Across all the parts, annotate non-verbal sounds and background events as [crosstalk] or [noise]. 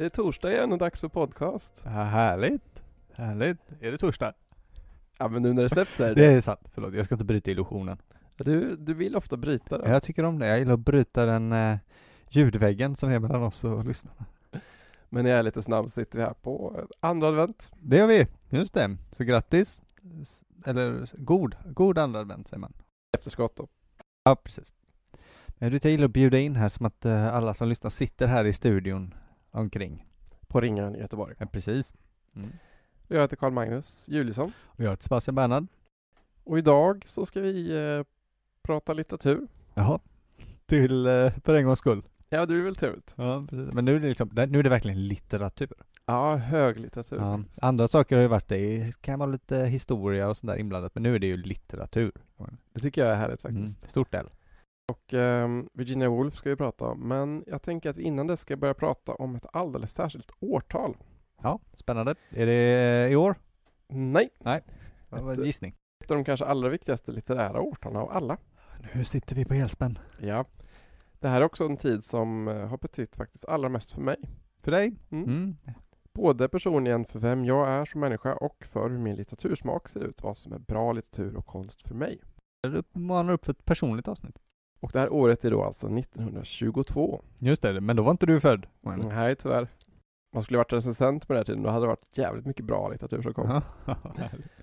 Det är torsdag igen och dags för podcast. Ja, härligt. Härligt. Är det torsdag? Ja men nu när det släpps där. Det är sant. Förlåt, jag ska inte bryta illusionen. Du, du vill ofta bryta det. Jag tycker om det. Jag gillar att bryta den eh, ljudväggen som är mellan oss och lyssnarna. Men jag är lite snabb sitter vi här på andra advent. Det gör vi. Just det. Så grattis. Eller god, god andra advent säger man. Efterskott då. Ja, precis. Men du, jag gillar att bjuda in här som att eh, alla som lyssnar sitter här i studion omkring. På Ringön i Göteborg. Ja, precis. Mm. Jag heter Carl Magnus Juliusson. Och jag heter Sebastian Bernhard. Och idag så ska vi eh, prata litteratur. Jaha. Till, eh, för en gångs skull. Ja, det är väl trevligt. Ja, precis. Men nu är det liksom, nu är det verkligen litteratur. Ja, höglitteratur. Ja, andra saker har ju varit det kan vara lite historia och sånt där inblandat, men nu är det ju litteratur. Det tycker jag är härligt Mm, faktiskt. stort L. Och ehm, Virginia Woolf ska vi prata om, men jag tänker att vi innan det ska börja prata om ett alldeles särskilt årtal. Ja, spännande. Är det i år? Nej, Vad var det, gissning? ett av de kanske allra viktigaste litterära årtalen av alla. Nu sitter vi på helspänn. Ja. Det här är också en tid som eh, har betytt faktiskt allra mest för mig. För dig? Mm. Mm. Både personligen för vem jag är som människa och för hur min litteratursmak ser ut, vad som är bra litteratur och konst för mig. Du manar upp för ett personligt avsnitt. Och det här året är då alltså 1922. Just det, men då var inte du född. Men. Nej, tyvärr. Man skulle varit recensent på den här tiden, då hade det varit jävligt mycket bra litteratur som kom. [laughs]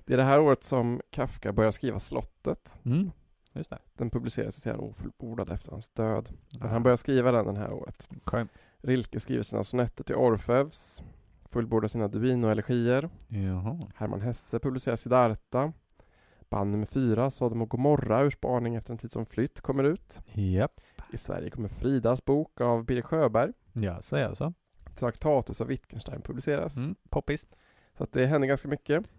Det är det här året som Kafka börjar skriva Slottet. mm. Just det. Den publicerades sedan ofullbordad efter hans död. Men han börjar skriva den det här året. Okej. Rilke skriver sina sonetter till Orfeus, fullbordar sina Duino-elegier. Hermann Hesse publicerar Siddhartha. Band nummer fyra, Sodom och Gomorra, ur spaning efter en tid som flytt, kommer ut. Japp. I Sverige kommer Fridas bok av Birger Sjöberg. Ja, så är så. Traktatus av Wittgenstein publiceras. Mm. Poppis. Så att det händer ganska mycket.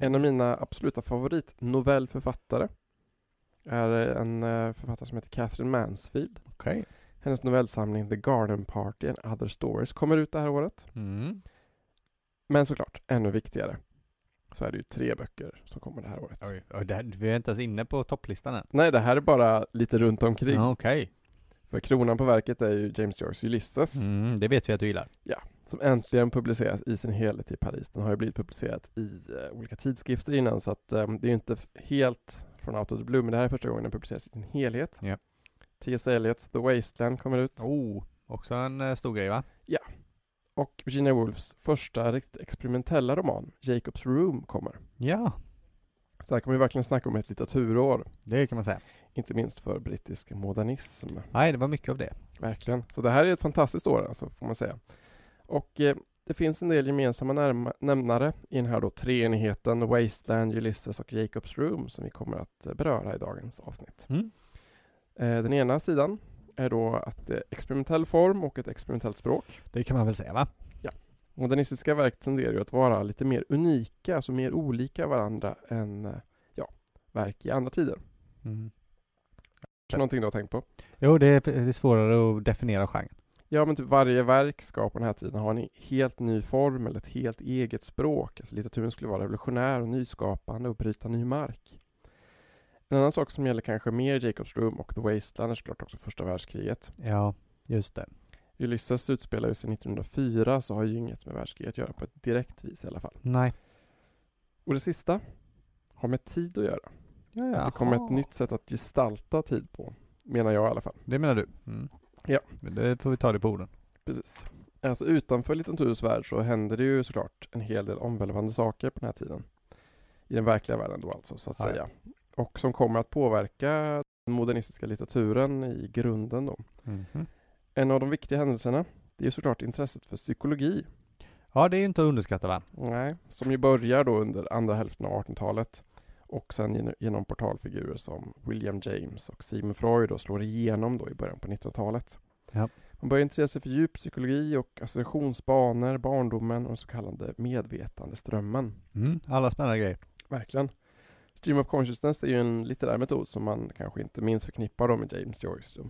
En av mina absoluta favoritnovellförfattare är en eh, författare som heter Catherine Mansfield. Okej. Hennes novellsamling The Garden Party and Other Stories kommer ut det här året. Mm. Men såklart, ännu viktigare, så är det ju tre böcker som kommer det här året. Oj, och det, vi är inte ens inne på topplistan än. Nej, det här är bara lite runt omkring. Ja, Okej. För kronan på verket är ju James Joyce Ulysses, Mm, det vet vi att du gillar. som äntligen publiceras i sin helhet i Paris. Den har ju blivit publicerad i eh, olika tidskrifter innan, så att eh, det är ju inte helt från out of the blue, men det här är första gången den publiceras i sin helhet. Ja. T.S. Eliots The Wasteland kommer ut. Oh, också en eh, stor grej va? Och Virginia Woolfs första riktigt experimentella roman, Jacob's Room, kommer. Ja, Så här kan man verkligen snacka om ett litteraturår, det kan man säga. inte minst för brittisk modernism. Nej, det var mycket av det. Verkligen. Så det här är ett fantastiskt år, alltså, får man säga. Och eh, det finns en del gemensamma nämnare i den här då treenigheten, Wasteland, Ulysses och Jacob's Room, som vi kommer att eh, beröra i dagens avsnitt. Mm. Eh, den ena sidan är då att är experimentell form och ett experimentellt språk. Det kan man väl säga va? Modernistiska verk tenderar ju att vara lite mer unika, alltså mer olika varandra än eh, ja, verk i andra tider. Mm. Kanske någonting du har tänkt på? Jo, det är, det är svårare att definiera genren. Ja, men typ varje verk ska på den här tiden ha en helt ny form eller ett helt eget språk. Alltså litteraturen skulle vara revolutionär och nyskapande och bryta ny mark. En annan sak som gäller kanske mer Jacobs Room och The Wasteland är såklart också första världskriget. Ja, just det. Ulysses utspelar sig 1904 så har ju inget med världskriget att göra på ett direkt vis i alla fall. Nej. Och det sista har med tid att göra. Ja, ja. Det kommer ett nytt sätt att gestalta tid på, menar jag i alla fall. Det menar du? Mm. Ja. Men det får vi ta det på orden. Precis. Alltså utanför litteraturens värld så händer det ju såklart en hel del omvälvande saker på den här tiden. I den verkliga världen då alltså, så att ja. säga. Och som kommer att påverka den modernistiska litteraturen i grunden då. Mhm. En av de viktiga händelserna, det är såklart intresset för psykologi. Ja, det är inte att underskatta va? Nej, som ju börjar då under andra hälften av 1800-talet och sen gen- genom portalfigurer som William James och Sigmund Freud och slår igenom då i början på 1900-talet. Ja. Man börjar intressera sig för djuppsykologi och associationsbanor, barndomen och den så kallade medvetandeströmmen. Mm. Alla spännande grejer. Verkligen. Stream of consciousness är ju en litterär metod som man kanske inte minst förknippar då med James Joyce.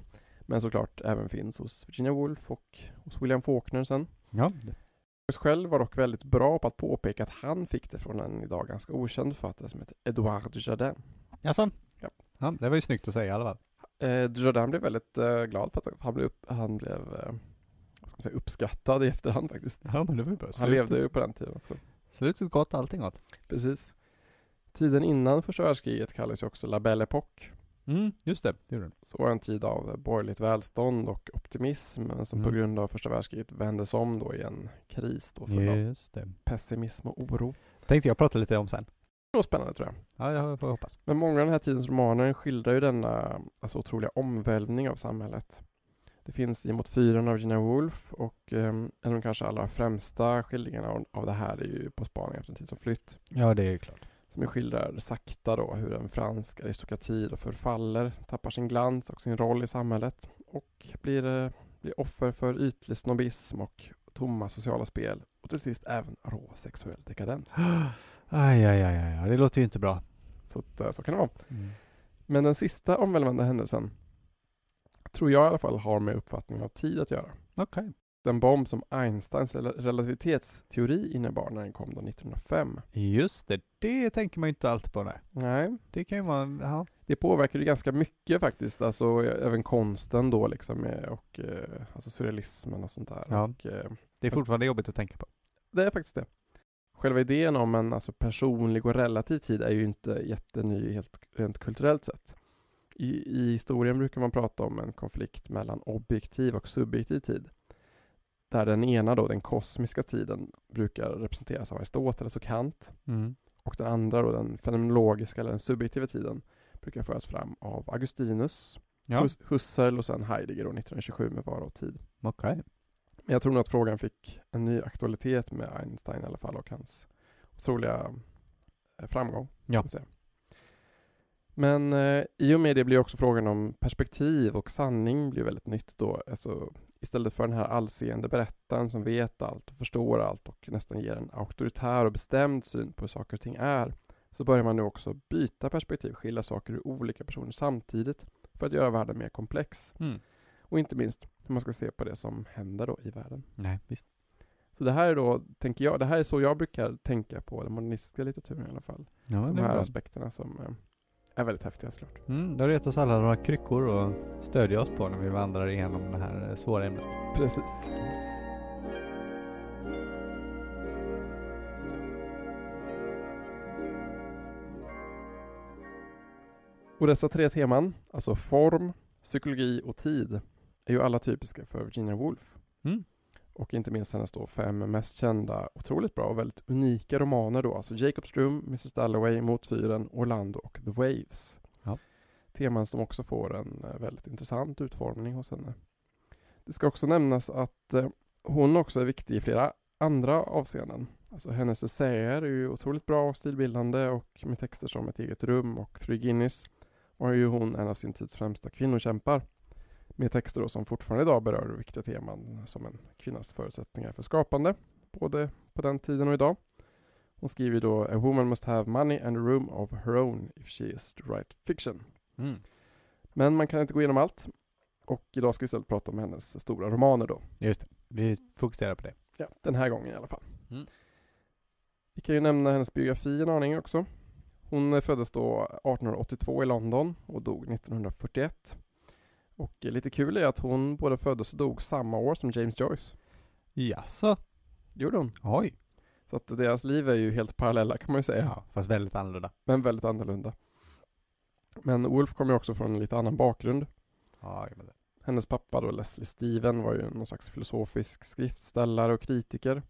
Men såklart även finns hos Virginia Woolf och hos William Faulkner sen. Ja. Joyce själv var dock väldigt bra på att påpeka att han fick det från en idag ganska okänd författare som heter Edouard Dujardin. Jaså? Ja. ja. Det var ju snyggt att säga i alla fall. Eh, Dujardin blev väldigt eh, glad för att han blev, upp, han blev eh, säga, uppskattad i efterhand faktiskt. Ja men det var ju bra. Han levde ju på den tiden också. Slutet gott, allting gott. Precis. Tiden innan första världskriget kallas ju också La Belle Époque. Mm, just det, det gjorde den. Så var en tid av borgerligt välstånd och optimism men som på Mm. grund av första världskriget vändes om då i en kris då för Just det. pessimism och oro. Tänkte jag prata lite om sen. Det var spännande tror jag. Ja, det får jag hoppas. Men många av den här tidens romaner skildrar ju denna alltså, otroliga omvälvning av samhället. Det finns i Mot fyren av Virginia Woolf och eh, en av de kanske allra främsta skildringarna av, av det här är ju På spaning efter en tid som flytt. Ja, det är klart. Som skildrar sakta då hur en fransk aristokrati då förfaller, tappar sin glans och sin roll i samhället och blir, eh, blir offer för ytlig snobbism och tomma sociala spel och till sist även rå sexuell dekadens. [gasps] Aj, aj, aj, aj, det låter ju inte bra. Så, eh, så kan det vara. Mm. Men den sista omvälvande händelsen tror jag i alla fall har med uppfattningen av tid att göra. Okej. Den bomb som Einsteins rel- relativitetsteori innebar när den kom då 1905. Just det, det tänker man ju inte alltid på. Nej. Nej, Det kan ju vara, ja. det påverkade ganska mycket faktiskt, alltså även konsten då liksom eh, och eh, alltså surrealismen och sånt där. Ja. Och, eh, Det är fortfarande jobbigt att tänka på. det är faktiskt det. Själva idén om en alltså, personlig och relativ tid är ju inte jätteny helt rent kulturellt sett. I, I historien brukar man prata om en konflikt mellan objektiv och subjektiv tid. Där den ena då, den kosmiska tiden, brukar representeras av Aristoteles och Kant. Mm. Och den andra då, den fenomenologiska eller den subjektiva tiden, brukar föras fram av Augustinus, Ja, Hus- Husserl och sen Heidegger då 1927 med Vara och tid. okej. Men jag tror nog att frågan fick en ny aktualitet med Einstein i alla fall och hans otroliga eh, framgång. Ja. Men eh, i och med det blir också frågan om perspektiv och sanning blir väldigt nytt då. Alltså, istället för den här allseende berättaren som vet allt och förstår allt och nästan ger en auktoritär och bestämd syn på hur saker och ting är så börjar man nu också byta perspektiv, skilja saker ur olika personer samtidigt för att göra världen mer komplex. Mm. Och inte minst hur man ska se på det som händer då i världen. Nej, visst. Så det här är då, tänker jag, det här är så jag brukar tänka på den modernistiska litteraturen i alla fall. Ja, De här bra. aspekterna som eh, är väldigt häftiga såklart. Mm, då har du gett oss alla några kryckor att stödja oss på när vi vandrar igenom det här eh, svåra ämnet. Precis. Och dessa tre teman, alltså form, psykologi och tid, är ju alla typiska för Virginia Woolf. Mm. Och inte minst hennes då fem mest kända, otroligt bra och väldigt unika romaner då, alltså Jacob's Room, Mrs Dalloway, Mot fyren, Orlando och The Waves. Ja. Teman som också får en eh, väldigt intressant utformning hos henne. Det ska också nämnas att eh, hon också är viktig i flera andra avseenden. Alltså hennes essäer är ju otroligt bra och stilbildande och med texter som Ett eget rum och Three Guineas var ju hon en av sin tids främsta kvinnokämpar. Med texter då som fortfarande idag berör viktiga teman som en kvinnas förutsättningar för skapande, både på den tiden och idag. Hon skriver då A woman must have money and a room of her own if she is to write fiction. Mm. Men man kan inte gå igenom allt. Och idag ska vi istället prata om hennes stora romaner då. Just det, vi fokuserar på det. Ja, den här gången i alla fall. Mm. Vi kan ju nämna hennes biografi en aning också. Hon föddes då 1882 i London och dog 1941. Och lite kul är att hon både föddes och dog samma år som James Joyce. Jaså? Gjorde hon. Oj. Så att deras liv är ju helt parallella kan man ju säga. Ja, fast väldigt annorlunda. Men väldigt annorlunda. Men Wolf kommer ju också från en lite annan bakgrund. Ja, jag vet. Hennes pappa då, Leslie Steven, var ju någon slags filosofisk skriftställare och kritiker.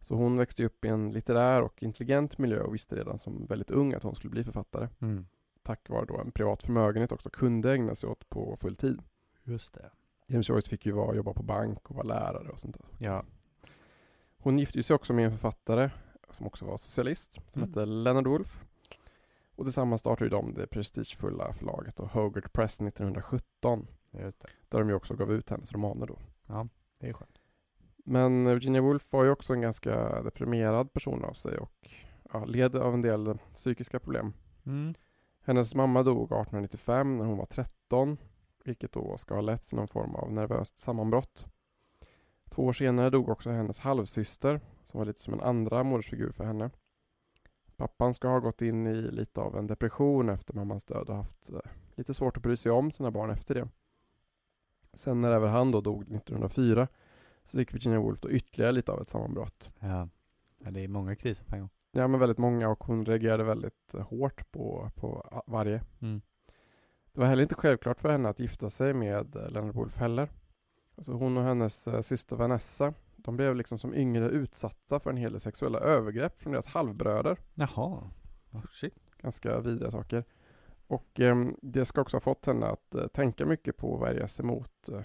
Så hon växte upp i en litterär och intelligent miljö och visste redan som väldigt ung att hon skulle bli författare. Mm. Tack vare då en privat förmögenhet också kunde ägna sig åt på full tid. Just det. James Joyce fick ju vara, jobba på bank och vara lärare och sånt där. Ja. Hon gifte ju sig också med en författare som också var socialist, som Mm. hette Leonard Woolf. Och tillsammans startade de det prestigefulla förlaget då, Hogarth Press 1917. Just det. Där de ju också gav ut hennes romaner då. Det är skönt. Men Virginia Woolf var ju också en ganska deprimerad person av sig och ja, led av en del psykiska problem. Mm. Hennes mamma dog 1895 när hon var 13, vilket då ska ha lett till någon form av nervöst sammanbrott. Två år senare dog också hennes halvsyster, som var lite som en andra modersfigur för henne. Pappan ska ha gått in i lite av en depression efter mammans död och haft eh, lite svårt att bry sig om sina barn efter det. Sen när även han då dog 1904 så fick Virginia Woolf då ytterligare lite av ett sammanbrott. Ja. ja, det är många kriser på en gång. Ja, men väldigt många och hon reagerade väldigt eh, hårt på, på varje. Mm. Det var heller inte självklart för henne att gifta sig med eh, Leonard Woolf heller. Alltså hon och hennes eh, syster Vanessa, de blev liksom som yngre utsatta för en hel del sexuella övergrepp från deras halvbröder. Jaha. Oh, shit. Ganska vidriga saker. Och ehm, det ska också ha fått henne att eh, tänka mycket på att värja sig mot, eh,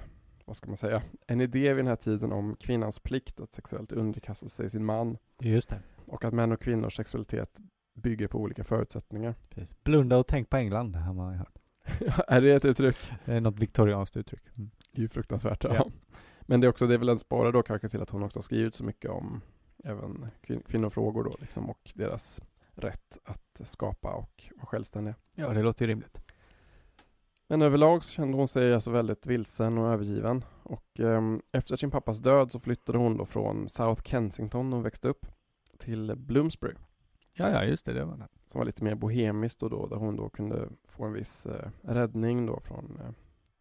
vad ska man säga, en idé vid den här tiden om kvinnans plikt att sexuellt underkasta sig sin man Just det. Och att män och kvinnors sexualitet bygger på olika förutsättningar. Precis. Blunda och tänk på England, har man ju hört. [laughs] är det ett uttryck? Det är något viktorianskt uttryck. Mm. Det är ju fruktansvärt. Ja. Ja. Men det är också, det är väl en spara då kanske till att hon också har skrivit så mycket om även kvin- kvinnofrågor då liksom och deras rätt att skapa och vara självständiga. Ja, det låter ju rimligt. Men överlag så kände hon sig alltså väldigt vilsen och övergiven. Och ehm, efter sin pappas död så flyttade hon då från South Kensington där hon växte upp till Bloomsbury Ja, ja, just det. Det var det. som var lite mer bohemiskt och då där hon då kunde få en viss eh, räddning då från eh,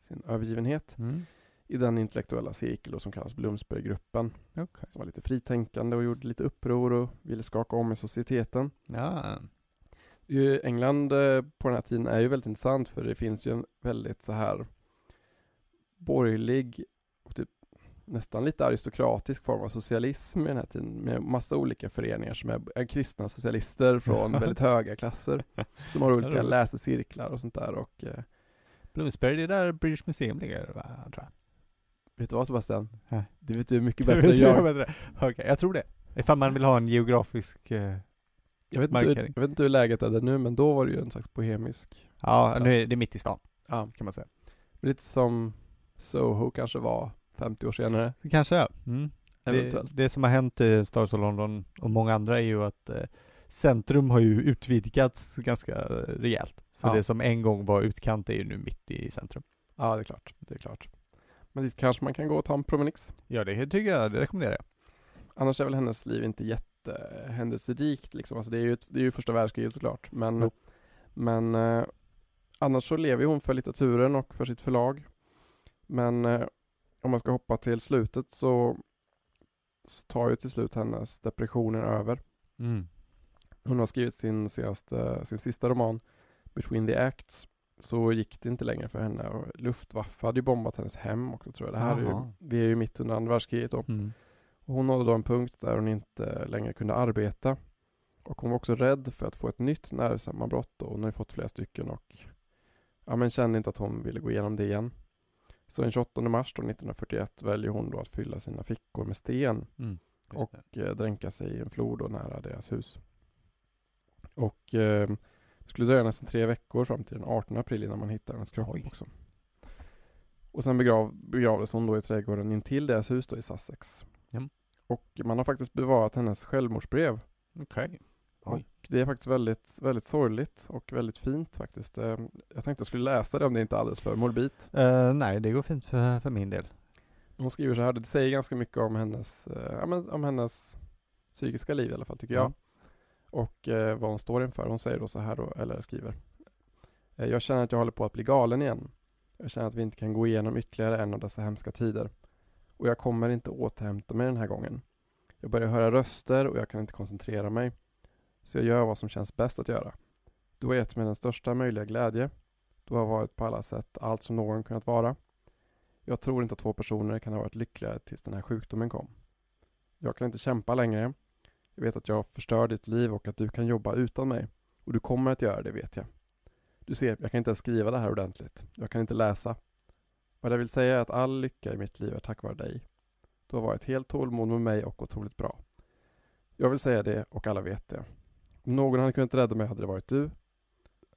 sin övergivenhet Mm. i den intellektuella cirkel då som kallas Bloomsburygruppen. Okej. som var lite fritänkande och gjorde lite uppror och ville skaka om i societeten. Ja. England eh, på den här tiden är ju väldigt intressant för det finns ju en väldigt så här borgerlig nästan lite aristokratisk form av socialism i den här tiden med massa olika föreningar som är, kristna socialister från [laughs] väldigt höga klasser som har olika läsecirklar och sånt där och eh, Bloomsbury, det är där British Museum ligger, va, tror jag. vet du vad Sebastian? Det vet du mycket bättre än jag. ju bättre. Okej, jag tror det. Ifall man vill ha en geografisk... eh, Jag vet, inte, markering. jag vet inte hur läget är där nu men då var det ju en slags bohemisk Ja, nu är det mitt i stan, Ja, kan man säga. lite som Soho kanske var 50 år senare. Det kanske är. Mm. Det, Eventuellt. det som har hänt i Stars of London och många andra är ju att eh, centrum har ju utvidgats ganska eh, rejält. Så Ja. det som en gång var utkant är ju nu mitt i centrum. Ja, det är klart. Det är klart. Men dit kanske man kan gå och ta en promenix. Ja, det tycker jag, det rekommenderar jag. Annars är väl hennes liv inte jättehändelserikt liksom. Alltså det är ju, det är ju första världskriget såklart. Men, Jo. men eh, annars så lever hon för litteraturen och för sitt förlag. Men eh, om man ska hoppa till slutet så, så tar ju till slut hennes depressioner över. Mm. Hon har skrivit sin, senaste, sin sista roman Between the Acts så gick det inte längre för henne. Och Luftwaffe hade ju bombat hennes hem också tror jag. Det här är ju, vi är ju mitt under andra världskriget då. Mm. Och hon nådde då en punkt där hon inte längre kunde arbeta. Och hon var också rädd för att få ett nytt nervsammanbrott då. Hon har ju fått flera stycken och ja, men kände inte att hon ville gå igenom det igen. Så den 28 mars då, 1941 väljer hon då att fylla sina fickor med sten Mm. Och eh, dränka sig i en flod då nära deras hus. Och eh, det skulle dröja nästan tre veckor fram till den 18 april innan man hittar hennes kropp Oj. också. Och sen begrav, begravdes hon då i trädgården intill deras hus då i Sussex. Ja. Och man har faktiskt bevarat hennes självmordsbrev. Och det är faktiskt väldigt, väldigt sorgligt och väldigt fint faktiskt. Eh, Jag tänkte jag skulle läsa det om det inte är alldeles för morbid. Eh, nej, det går fint för, för min del. Hon skriver så här, det säger ganska mycket om hennes, eh, om hennes psykiska liv i alla fall tycker jag. Ja. Och eh, vad hon står inför. Hon säger då så här då, eller skriver. Eh, jag känner att jag håller på att bli galen igen. Jag känner att vi inte kan gå igenom ytterligare en av dessa hemska tider. Och jag kommer inte återhämta mig den här gången. Jag börjar höra röster och jag kan inte koncentrera mig. Så jag gör vad som känns bäst att göra. Du har gett mig den största möjliga glädje. Du har varit på alla sätt allt som någon kunnat vara. Jag tror inte att två personer kan ha varit lyckligare tills den här sjukdomen kom. Jag kan inte kämpa längre. Jag vet att jag förstör ditt liv och att du kan jobba utan mig. Och du kommer att göra det vet jag. Du ser, jag kan inte ens skriva det här ordentligt. Jag kan inte läsa. Vad jag vill säga är att all lycka i mitt liv är tack vare dig. Du har varit helt tålmodig med mig och otroligt bra. Jag vill säga det och alla vet det. Om någon hade kunnat rädda mig hade det varit du.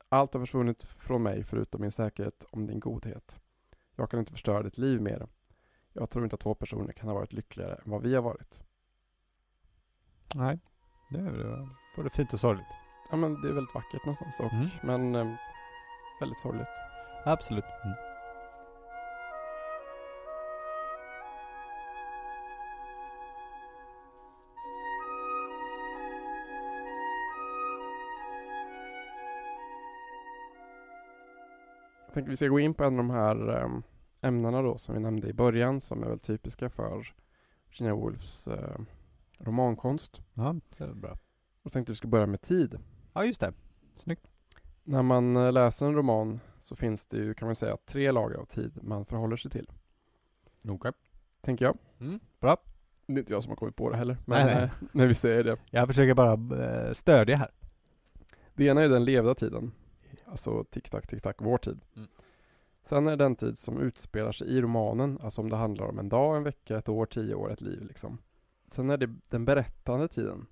Allt har försvunnit från mig förutom min säkerhet om din godhet. Jag kan inte förstöra ditt liv mer. Jag tror inte att två personer kan ha varit lyckligare än vad vi har varit. Nej, det är både fint och sorgligt. Ja men det är väldigt vackert någonstans och, Mm. men eh, väldigt sorgligt. Absolut. Mm. Tänker vi ska gå in på en av de här eh, ämnena då som vi nämnde i början som är väl typiska för Virginia Woolfs eh, romankonst. Ja, det är bra. Och tänkte vi skulle börja med tid. Ja, just det. Snyggt. När man eh, läser en roman så finns det ju, kan man säga, tre lager av tid man förhåller sig till. Okej. Tänker jag. Mm, bra. Det är inte jag som har kommit på det heller. Men Nej, nej. eh, [laughs] när vi säger det. Jag försöker bara eh, stödja här. Det ena är den levda tiden. Alltså tick-tack, tick-tack, vår tid. Mm. Sen är det den tid som utspelar sig i romanen, alltså om det handlar om en dag, en vecka, ett år, tio år, ett liv liksom. Sen är det den berättande tiden.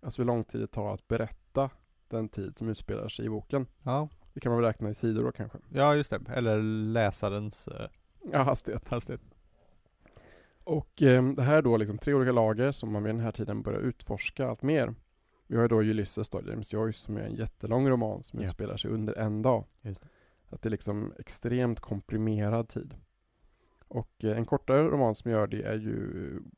Alltså hur lång tid det tar att berätta den tid som utspelar sig i boken. Ja, Det kan man väl räkna i sidor då kanske. ja just det. Eller läsarens eh, Ja, hastighet. hastighet. Och eh, det här är då liksom tre olika lager som man vid den här tiden börjar utforska allt mer. Vi har ju då Ulysses då, James Joyce, som är en jättelång roman som Ja. utspelar sig under en dag. Just det. Att det är liksom extremt komprimerad tid. Och eh, en kortare roman som gör det är ju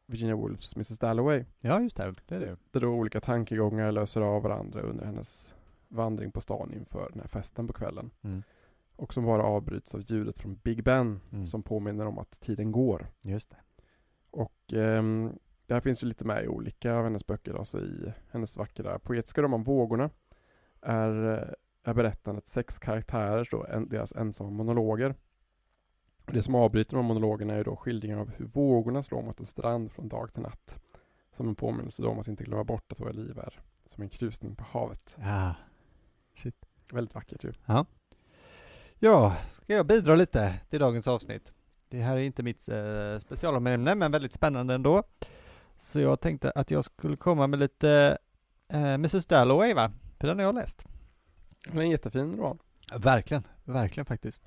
Virginia Woolfs Mrs Dalloway. Ja, just det. Det är det. Där då olika tankegångar löser av varandra under hennes vandring på stan inför den här festen på kvällen. Mm. Och som bara avbryts av ljudet från Big Ben Mm. som påminner om att tiden går. Just det. Och ehm, det här finns ju lite med i olika av hennes böcker. Alltså i hennes vackra poetiska roman Vågorna är, eh, är berättandet sex karaktärer, då, en, deras ensamma monologer. Och Det som avbryter de här monologerna är ju då skildringar av hur vågorna slår mot en strand från dag till natt. Som en påminnelse då om att inte glömma bort att våra liv är som en krusning på havet. Ja. Shit. Väldigt vackert ju. Ja, ska jag bidra lite till dagens avsnitt? Det här är inte mitt eh, specialämne, men väldigt spännande ändå. Så jag tänkte att jag skulle komma med lite eh, Mrs Dalloway, va? För den har jag läst. Det är en jättefin roman. Verkligen, verkligen faktiskt.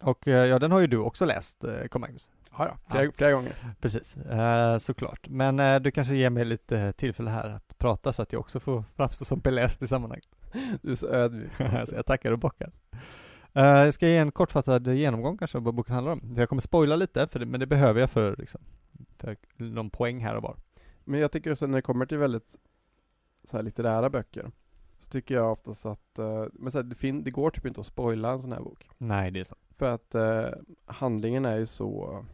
Och eh, ja, den har ju du också läst, eh, kom Magnus. Ja, ja. Flera, flera gånger. Precis, eh, såklart. Men eh, du kanske ger mig lite tillfälle här att prata så att jag också får framstå som beläst i sammanhanget. [laughs] Du är så ödmjuk. [laughs] så jag tackar och bockar. Eh, jag ska ge en kortfattad genomgång kanske av vad boken handlar om. Jag kommer spoila lite, för det, men det behöver jag för, liksom, för någon poäng här och var. Men jag tycker också när det kommer till väldigt så här litterära böcker så tycker jag oftast att eh, men så här, det, fin- det går typ inte att spoila en sån här bok. Nej, det är sant. För att eh, handlingen är ju så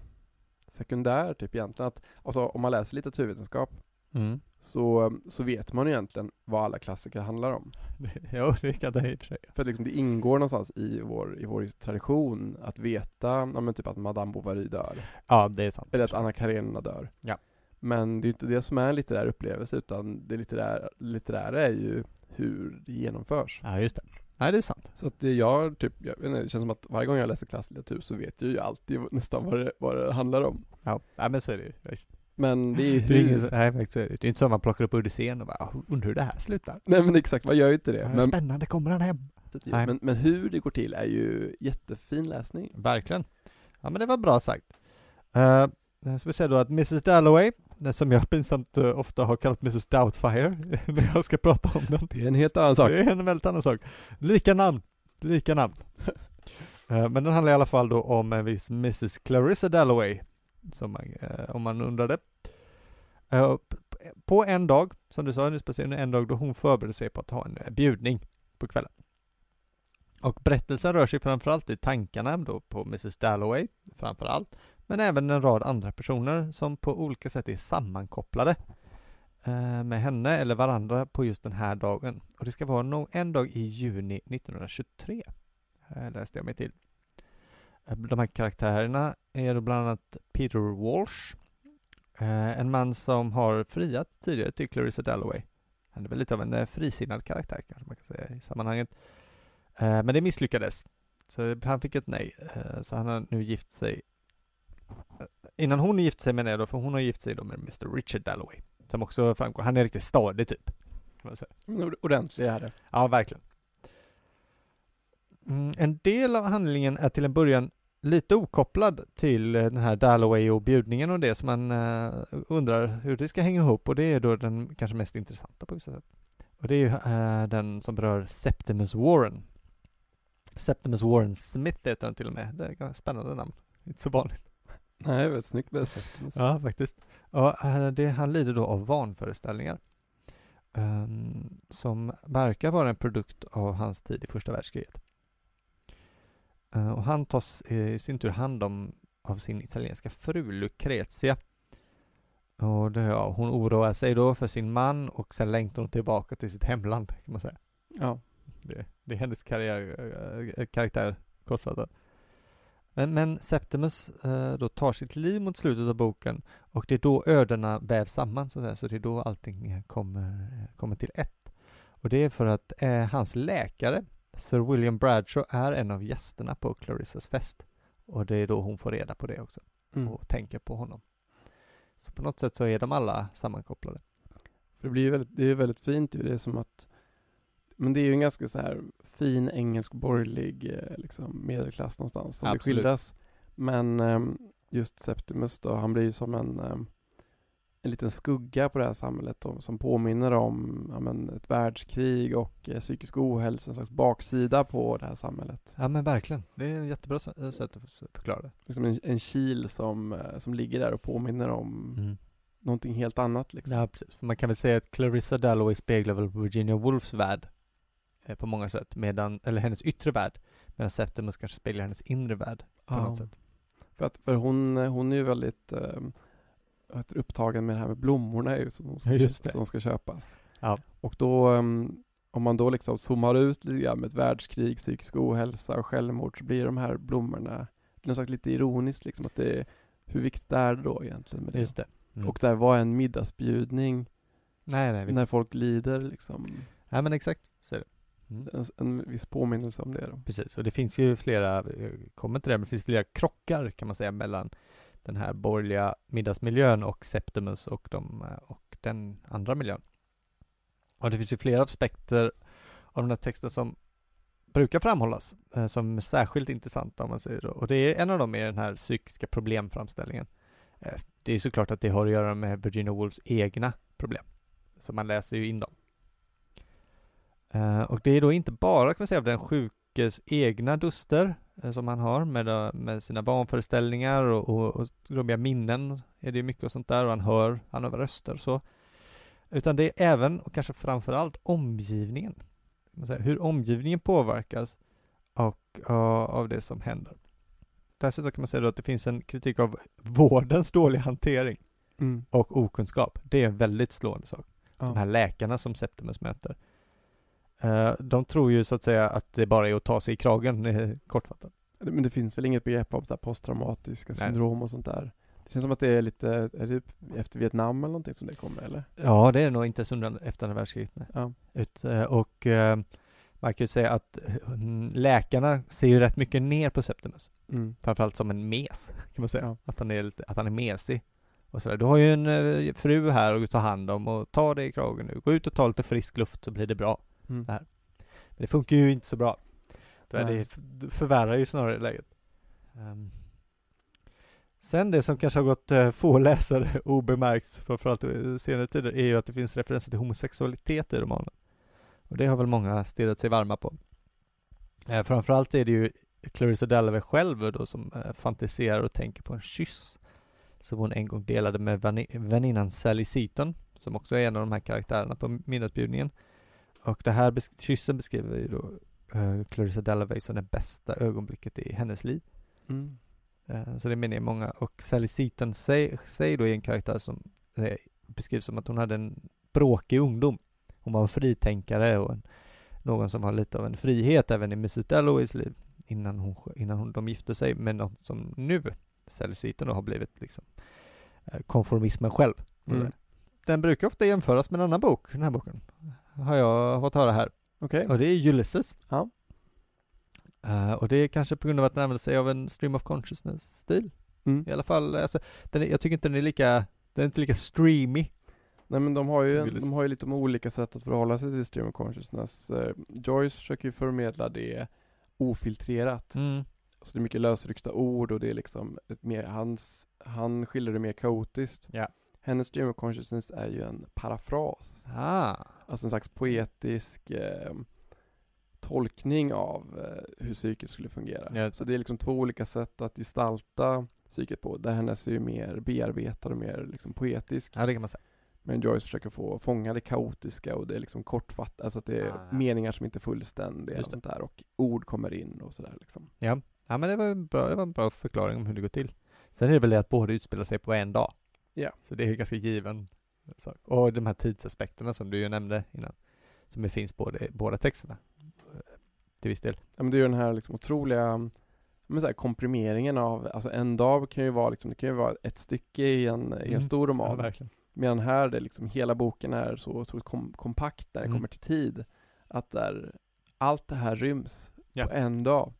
sekundär typ egentligen. Att, alltså, om man läser litteraturvetenskap Mm. Så, så vet man egentligen vad alla klassiker handlar om. [laughs] jo, det kan jag i för. För att liksom, det ingår någonstans i vår, i vår tradition att veta ja, men typ att Madame Bovary dör. Ja, det är sant. Eller att Anna Karenina dör. Ja. Men det är inte det som är en litterär upplevelse utan det litterära, litterära är ju hur det genomförs. Ja, just det. Nej, det är sant. Så att det jag typ, jag inte, det känns som att varje gång jag läser klasslitteratur så vet jag ju alltid nästan vad det, vad det handlar om. Ja, men så är det ju. Visst. Men det är ju Det är, ingen, hur... nej, faktiskt det. är inte så att man plockar upp Odysseen och bara, "Ah, undrar hur det här slutar. Nej men exakt, man gör ju inte det. Men, Spännande, kommer han hem? Men, men hur det går till är ju jättefin läsning. Verkligen. Ja, men det var bra sagt. Uh, så vi säger då att Mrs Dalloway, det som jag [laughs] pinsamt eh, ofta har kallat Mrs Doubtfire [laughs] när jag ska prata om den. Det är en helt annan sak. Det är en väldigt annan sak. Lika namn, lika namn. [laughs] Eh, men den handlar i alla fall då om en viss Mrs Clarissa Dalloway, man, eh, om man undrade. Eh, på en dag, som du sa nu speciellt en dag då hon förberedde sig på att ha en eh, bjudning på kvällen. Och berättelsen rör sig framförallt i tankarna då på Mrs Dalloway, framförallt, men även en rad andra personer som på olika sätt är sammankopplade eh, med henne eller varandra på just den här dagen. Och det ska vara en dag i juni 1923, eh, läste jag mig till. De här karaktärerna är då bland annat Peter Walsh, eh, en man som har friat tidigare till Clarissa Dalloway. Han är väl lite av en eh, frisinnad karaktär kanske man kan säga i sammanhanget. Eh, Men det misslyckades. Så han fick ett nej. Så han har nu gift sig Innan hon gift sig menar jag då, för hon har gift sig då med Mr Richard Dalloway. Som också framgår, han är riktigt stadig typ. Ordentlig är det. Ja, verkligen. Mm, en del av handlingen är till en början lite okopplad till eh, den här Dalloway och bjudningen och det som man eh, undrar hur det ska hänga ihop och det är då den kanske mest intressanta på vissa sätt. Och det är ju eh, den som berör Septimus Warren. Septimus Warren Smith heter den till och med. Det är ett spännande namn. Inte så vanligt. Nej, väldigt snyggt med Septimus. Ja, faktiskt. Ja, det, han lider då av vanföreställningar. ehm, som verkar vara en produkt av hans tid i första världskriget. Eh, och han tas eh, i sin tur hand om av sin italienska fru Lucrezia. Och det, ja, hon oroar sig då för sin man och sen längtar hon tillbaka till sitt hemland kan man säga. Ja. Det, det är hennes karriär, äh, karaktär kortfattat. Men, men Septimus äh, då tar sitt liv mot slutet av boken och det är då ödena vävs samman så att så det är då allting kommer, kommer till ett. Och det är för att äh, hans läkare, Sir William Bradshaw, är en av gästerna på Clarissas fest. Och det är då hon får reda på det också Mm. och tänker på honom. Så på något sätt så är de alla sammankopplade. För det blir ju väldigt, det är väldigt fint ju. Det är som att men det är ju en ganska så här fin engelsk borgerlig eh, liksom medelklass någonstans som det Absolut. skildras. Men ehm, just Septimus då, han blir ju som en, ehm, en liten skugga på det här samhället då, som påminner om ja, men ett världskrig och eh, psykisk ohälsa, en slags baksida på det här samhället. Ja men verkligen, det är ett jättebra eh, sätt att förklara det. Liksom en, en kil som, eh, som ligger där och påminner om Mm. någonting helt annat liksom. Ja precis, för man kan väl säga att Clarissa Dalloway speglar väl Virginia Woolfs värld eh, på många sätt, medan, eller hennes yttre värld, medan Septimus kanske speglar hennes inre värld på Ja. något sätt. För, att, för hon, hon är ju väldigt eh, upptagen med det här med blommorna ju, som, ska, som ska köpas. Ja. Och då, ehm, om man då liksom zoomar ut lite grann med ett världskrig, psykisk ohälsa och självmord så blir de här blommorna något slags lite ironiskt liksom att det är, hur viktigt är det då egentligen med det? Just det. Mm. Och där var en middagsbjudning nej, nej, när folk lider liksom. nej men exakt, så är det. Mm. En, en viss påminnelse om det då. Precis, och det finns ju flera, jag kommer till det, men det finns flera krockar kan man säga mellan den här borgerliga middagsmiljön och Septimus och, de, eh, och den andra miljön. Och det finns ju flera aspekter av den här texten som brukar framhållas eh, som är särskilt intressanta om man säger så. Och det är en av dem är den här psykiska problemframställningen. Eh, det är såklart att det har att göra med Virginia Woolfs egna problem. Så man läser ju in dem. Eh, och det är då inte bara kan man säga av den sjukes egna duster som han har med, eh, med sina vanföreställningar och, och, och rubbiga minnen är det mycket och sånt där och han hör, han hör röster och så. Utan det är även, och kanske framförallt, omgivningen. Hur omgivningen påverkas och, ja, av det som händer. Dessutom kan man säga då att det finns en kritik av vårdens dåliga hantering Mm. och okunskap. Det är en väldigt slående sak Ja. de här läkarna som Septimus möter. Eh, de tror ju så att säga att det bara är att ta sig i kragen, eh, kortfattat. Men det finns väl inget begrepp av så posttraumatiska syndrom och sånt där? Det känns som att det är lite, är det efter Vietnam eller någonting som det kommer eller? Ja, det är nog inte så undan efter andra världskriget. Ja. Ut, eh, och man kan ju säga att mm, läkarna ser ju rätt mycket ner på Septimus. Mm. Framförallt som en mes, [laughs] kan man säga. Ja. Att, han är lite, att han är mesig. Och sådär. Du har ju en fru här att ta hand om och ta dig i kragen nu. Gå ut och ta lite frisk luft så blir det bra. Mm. Nej. Men det funkar ju inte så bra. Det f- förvärrar ju snarare läget. Ehm. Sen det som kanske har gått eh, få läsare [laughs] obemärkt, framförallt i senare tider, är ju att det finns referenser till homosexualitet i romanen. Och det har väl många stirrat sig varma på. Eh, framförallt är det ju Clarissa Dalloway själv då som eh, fantiserar och tänker på en kyss som hon en gång delade med väninnan Sally Seaton, som också är en av de här karaktärerna på middagsbjudningen. Och det här besk- kyssen beskriver ju då eh, Clarissa Dalloway som det bästa ögonblicket i hennes liv. Mm. Eh, så det menar många. Och Sally Seaton säger säg då i en karaktär som eh, beskrivs som att hon hade en bråkig ungdom. Hon var en fritänkare och en, någon som var lite av en frihet även i Mrs Dalloways liv innan, hon, innan hon, de gifte sig. Men något som nu Sally Seaton har blivit liksom konformismen själv. Mm. Den brukar ofta jämföras med en annan bok, den här boken. Har jag fått höra här. Okej. Och det är Ulysses. Ja. Eh, och det är kanske på grund av att den använder sig av en stream of consciousness-stil. Mm. I alla fall, alltså, den är, jag tycker inte den är lika, den är inte lika streamy. Nej men de har ju, en, de har ju lite olika sätt att förhålla sig till stream of consciousness. Eh, Joyce försöker ju förmedla det ofiltrerat. Mm. Så det är mycket lösryckta ord och det är liksom ett mer, hans, han skildrar det mer kaotiskt. Ja. Hennes stream of consciousness är ju en parafras. Ah. Alltså en slags poetisk eh, tolkning av eh, hur psyket skulle fungera. Ja. Så det är liksom två olika sätt att gestalta psyket på. Där hennes är ju mer bearbetad och mer liksom poetisk. Ja, det kan man säga. Men Joyce försöker få fånga det kaotiska och det är liksom kortfattat, alltså att det är Ah, ja. meningar som inte är fullständiga och sånt där och ord kommer in och sådär liksom. Ja, men det var, en bra, det var en bra förklaring om hur det går till. Sen är det väl det att båda utspelar sig på en dag. Ja. Så det är ganska given sak. Och de här tidsaspekterna som du ju nämnde innan, som det finns både i båda texterna. eh, Till viss del. Ja, men det är ju den här liksom otroliga men så här, komprimeringen av, alltså en dag kan ju vara liksom, det kan ju vara ett stycke i en, i en Mm. stor Ja, roman. verkligen. Medan här, det liksom, hela boken är så otroligt kom, kompakt när det Mm. kommer till tid. Att där, allt det här ryms Ja. på en dag.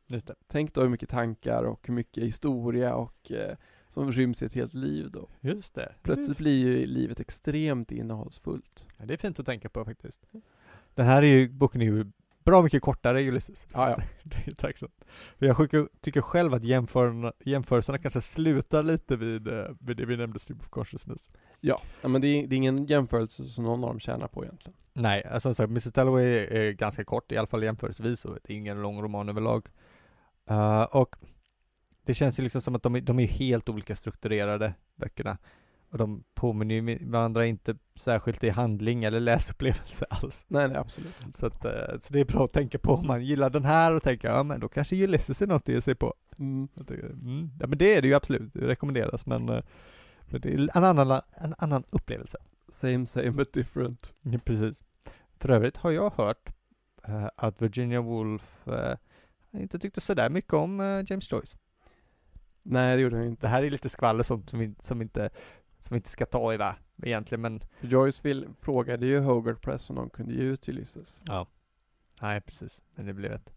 Tänk då hur mycket tankar och hur mycket historia och eh, som ryms i ett helt liv då. Just det. Plötsligt blir ju livet extremt innehållsfullt. Ja, det är fint att tänka på faktiskt. Den här är ju, boken är ju bra mycket kortare Ulysses. Ja, ja. [laughs] Det är tacksamt. För jag tycker, själv att jämförelserna, jämförelserna kanske slutar lite vid, eh, vid det vi nämnde, Stream of Consciousness. Ja, men det är, det är ingen jämförelse som någon av dem tjänar på egentligen. Nej, alltså så, Mrs Dalloway är ganska kort, i alla fall jämförelsevis, och det är ingen lång roman överlag. Eh, och det känns ju liksom som att de, är- de är helt olika strukturerade, böckerna. Och de påminner ju varandra inte särskilt i handling eller läsupplevelse [laughs] alls. Nej, nej absolut. Så, att, eh, så det är bra att tänka på om man gillar den här och tänker, ja men då kanske Ulysses är något att ge sig på. Mm. Tycker, Mm. Ja men det är det ju absolut, det rekommenderas men, eh, men det är en annan, en annan upplevelse. Same same but different. Ja, precis. För övrigt har jag hört eh, att Virginia Woolf eh, inte tyckte sådär mycket om eh, James Joyce. Nej, det gjorde han inte. Det här är lite skvaller sånt som, som, inte, som inte ska ta i va, egentligen men För Joyce vill, frågade ju Hogarth Press om de kunde ge ut Ulysses. ja. Nej precis, men det blev ett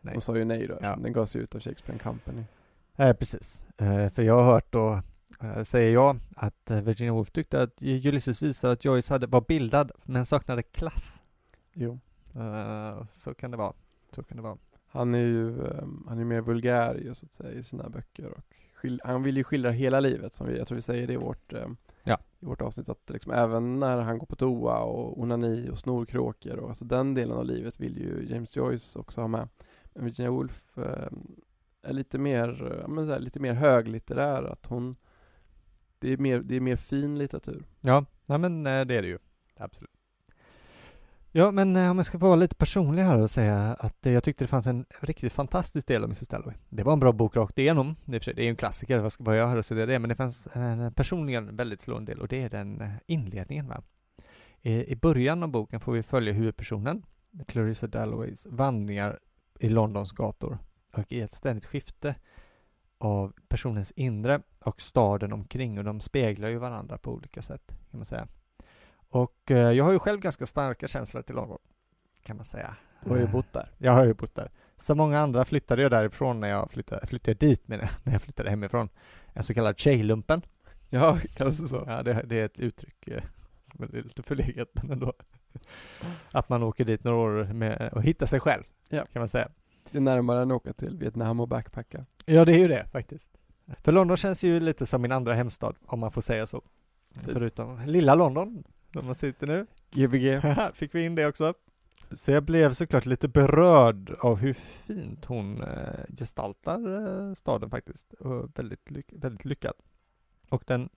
nej. De sa ju nej då, Ja. den gavs ut av Shakespeare Company. Nej precis, eh, för jag har hört då, eh, säger jag, att eh, Virginia Woolf tyckte att Ulysses visade att Joyce hade, var bildad men saknade klass. Jo. Eh, så kan det vara, så kan det vara. Han är ju, ehm, han är mer vulgär ju så att säga i sina böcker och han vill ju skildra hela livet som vi, jag tror vi säger det i vårt, ehm, Ja. i vårt avsnitt att liksom även när han går på toa och onani och snorkråkor och alltså den delen av livet vill ju James Joyce också ha med. Men Virginia Woolf ehm, är lite mer, men så här, lite mer höglitterär att hon det är mer, det är mer fin litteratur. Ja, nej men eh, det är det ju. Absolut. Ja, men eh, om jag ska vara lite personlig här och säga att eh, jag tyckte det fanns en riktigt fantastisk del av Mrs Dalloway. Det var en bra bok rakt igenom. Det är, ju en klassiker, vad ska jag har och säga det, men det fanns eh, en personligen väldigt slående del och det är den inledningen. Va? I början av boken får vi följa huvudpersonen, Clarissa Dalloways vandringar i Londons gator och i ett ständigt skifte av personens inre och staden omkring och de speglar ju varandra på olika sätt kan man säga. Och eh, jag har ju själv ganska starka känslor till London kan man säga. Du har ju Eh, bott där. Jag har ju bott där. Som många andra flyttade jag därifrån när jag flyttade, flyttade dit menar jag, [laughs] när jag flyttade hemifrån. En så kallad tjejlumpen. Ja, [laughs] kallas det så? Ja, det, det är ett uttryck eh, som är lite förlegat men ändå. Att man åker dit några år med och hittar sig själv, Ja. kan man säga. Det är närmare än att åka till Vietnam och backpacka. Ja, det är ju det faktiskt. För London känns ju lite som min andra hemstad, om man får säga så. Förutom lilla London, där man sitter nu. Gbg. [laughs] Fick vi in det också. Så jag blev såklart lite berörd av hur fint hon eh, gestaltar eh, staden faktiskt. Och väldigt, lyck- väldigt lyckad. Och den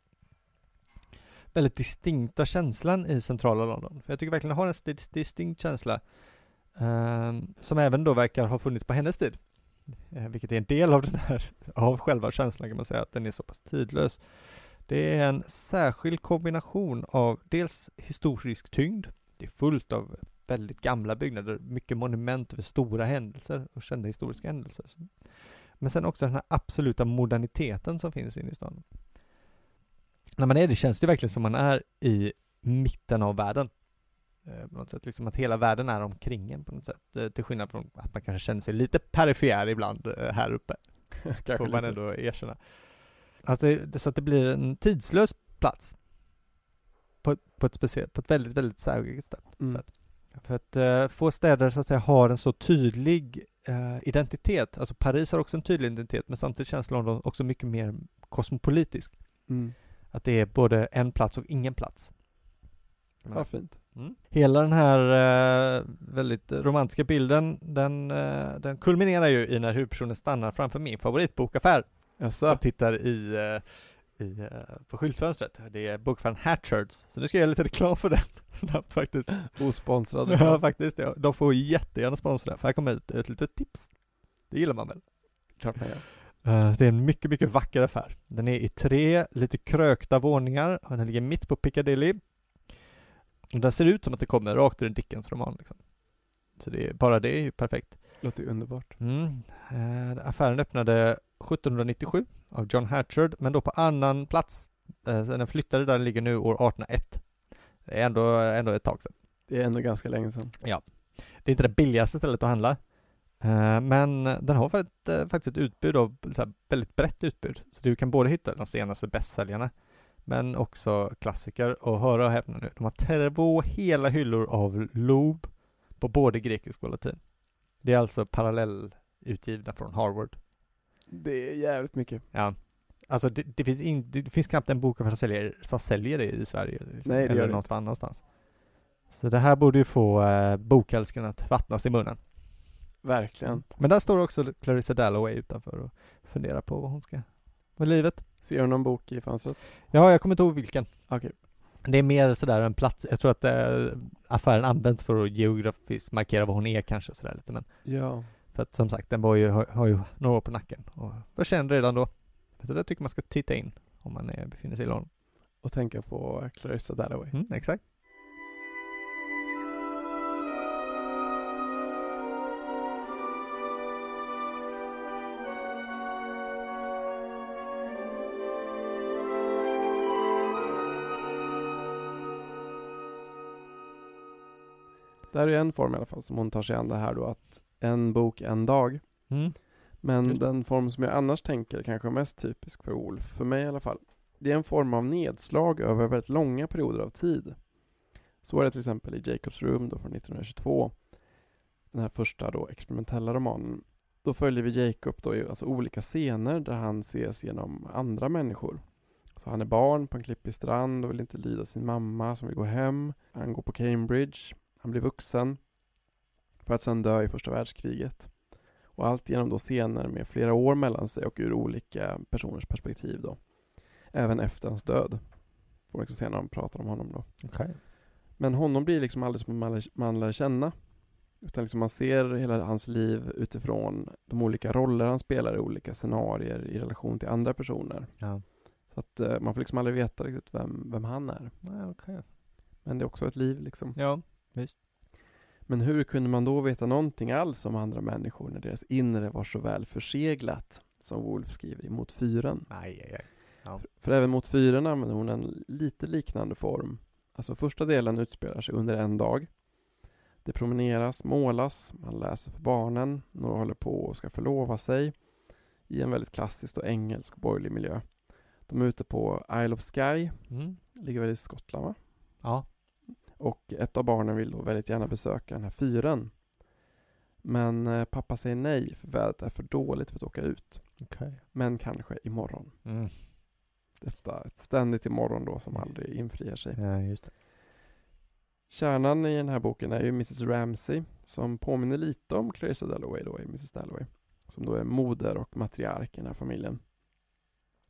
väldigt distinkta känslan i centrala London. För jag tycker verkligen den har en sti- distinkt känsla ehm, som även då verkar ha funnits på hennes tid. Eh, vilket är en del av den här, [laughs] av själva känslan kan man säga, att den är så pass tidlös. Det är en särskild kombination av dels historisk tyngd, det är fullt av väldigt gamla byggnader, mycket monument över stora händelser och kända historiska händelser. Men sen också den här absoluta moderniteten som finns inne i stan. När man är det känns det verkligen som man är i mitten av världen. Eh, På något sätt, liksom att hela världen är omkring en på något sätt. Eh, Till skillnad från att man kanske känner sig lite perifer ibland eh, här uppe [laughs] Kanske får man ändå erkänna. Alltså, så att det blir en tidslös plats. På, på ett speciellt, på ett väldigt, väldigt särskilt sätt. Mm. sätt. För att eh, få städer så att säga har en så tydlig eh, identitet. Alltså Paris har också en tydlig identitet, men samtidigt känns London också mycket mer kosmopolitisk. Mm. Att det är både en plats och ingen plats. Vad fint. Mm. Hela den här eh, väldigt romantiska bilden, den, eh, den kulminerar ju i när huvudpersonen stannar framför min favoritbokaffär Jaså? och tittar i, eh, i, eh, på skyltfönstret. Det är bokaffären Hatchards, så nu ska jag göra lite reklam för den [laughs] snabbt faktiskt. Osponsrad. Ja, faktiskt. Ja. De får jättegärna sponsra, för här kommer ett, ett litet tips. Det gillar man väl? Klart man gör. Eh, Det är en mycket, mycket vacker affär. Den är i tre lite krökta våningar och den ligger mitt på Piccadilly. Och den ser ut som att det kommer rakt ur en Dickens-roman. Liksom. Så det är, bara det är ju perfekt. Låter ju underbart. Mm. Affären öppnade 1797 av John Hatchard, men då på annan plats. Eh, den flyttade där den ligger nu år 1801. Det är ändå, ändå ett tag sedan. Det är ändå ganska länge sedan. Det är inte det billigaste stället att handla. Eh, Men den har faktiskt, eh, faktiskt ett utbud av väldigt brett utbud. Så du kan både hitta de senaste bästsäljarna men också klassiker och höra och häpna nu. De har två hela hyllor av Loeb på både grekiska och latin. Det är alltså parallellutgivna från Harvard. Det är jävligt mycket. Ja. Alltså det, det, finns in, det finns knappt en bok som säljer, som säljer det i Sverige. liksom, Nej, det eller gör det någonstans annanstans. Så det här borde ju få eh, bokälskarna att vattnas i munnen. Verkligen. Men där står också Clarissa Dalloway utanför och funderar på vad hon ska med livet. Ser du någon bok i fönstret? Ja, jag kommer inte ihåg vilken. Okej. Det är mer sådär en plats, jag tror att är, affären används för att geografiskt markera vad hon är kanske sådär lite men Ja. För att som sagt den var ju, har, har ju några år på nacken och var känd redan då. Så där tycker man ska titta in om man är, befinner sig i London. Och tänka på Clarissa Dalloway. Mm, exakt. Det här är en form i alla fall som hon tar sig an det här då att en bok en dag. Mm. Men Just den form som jag annars tänker kanske är mest typisk för Wolf, för mig i alla fall. Det är en form av nedslag över väldigt långa perioder av tid. Så är det till exempel i Jacobs Room då från 1922. Den här första då experimentella romanen. Då följer vi Jacob då i alltså olika scener där han ses genom andra människor. Så han är barn på en klippig strand och vill inte lyda sin mamma som vill gå hem. Han går på Cambridge. Han blir vuxen. För att sedan dö i första världskriget. Och allt genom då scener med flera år mellan sig och ur olika personers perspektiv då. Även efter hans död. Får man också se när de pratar om honom då. Okej. Men honom blir liksom aldrig som man lär, man lär känna. Utan liksom man ser hela hans liv utifrån de olika roller han spelar i olika scenarier i relation till andra personer. Ja. Så att eh, man får liksom aldrig veta riktigt vem, vem han är. Ja, okej. Men det är också ett liv liksom. Ja. Men hur kunde man då veta någonting alls om andra människor när deras inre var så väl förseglat? Som Wolf skriver i Mot fyren. Aj, aj, aj. För även Mot fyren använder hon en lite liknande form. Alltså första delen utspelar sig under en dag. Det promeneras, målas, man läser för barnen, några håller på och ska förlova sig i en väldigt klassisk och engelsk borgerlig miljö. De är ute på Isle of Skye, Mm. ligger väl i Skottland va? Ja. Och ett av barnen vill då väldigt gärna besöka den här fyren. Men eh, pappa säger nej för vädret är för dåligt för att åka ut. Okej. Men kanske imorgon. Mm. Detta ett ständigt imorgon då som aldrig infriar sig. Ja, just det. Kärnan i den här boken är ju Mrs Ramsey som påminner lite om Clarissa Dalloway då i Mrs Dalloway. Som då är moder och matriark i den här familjen.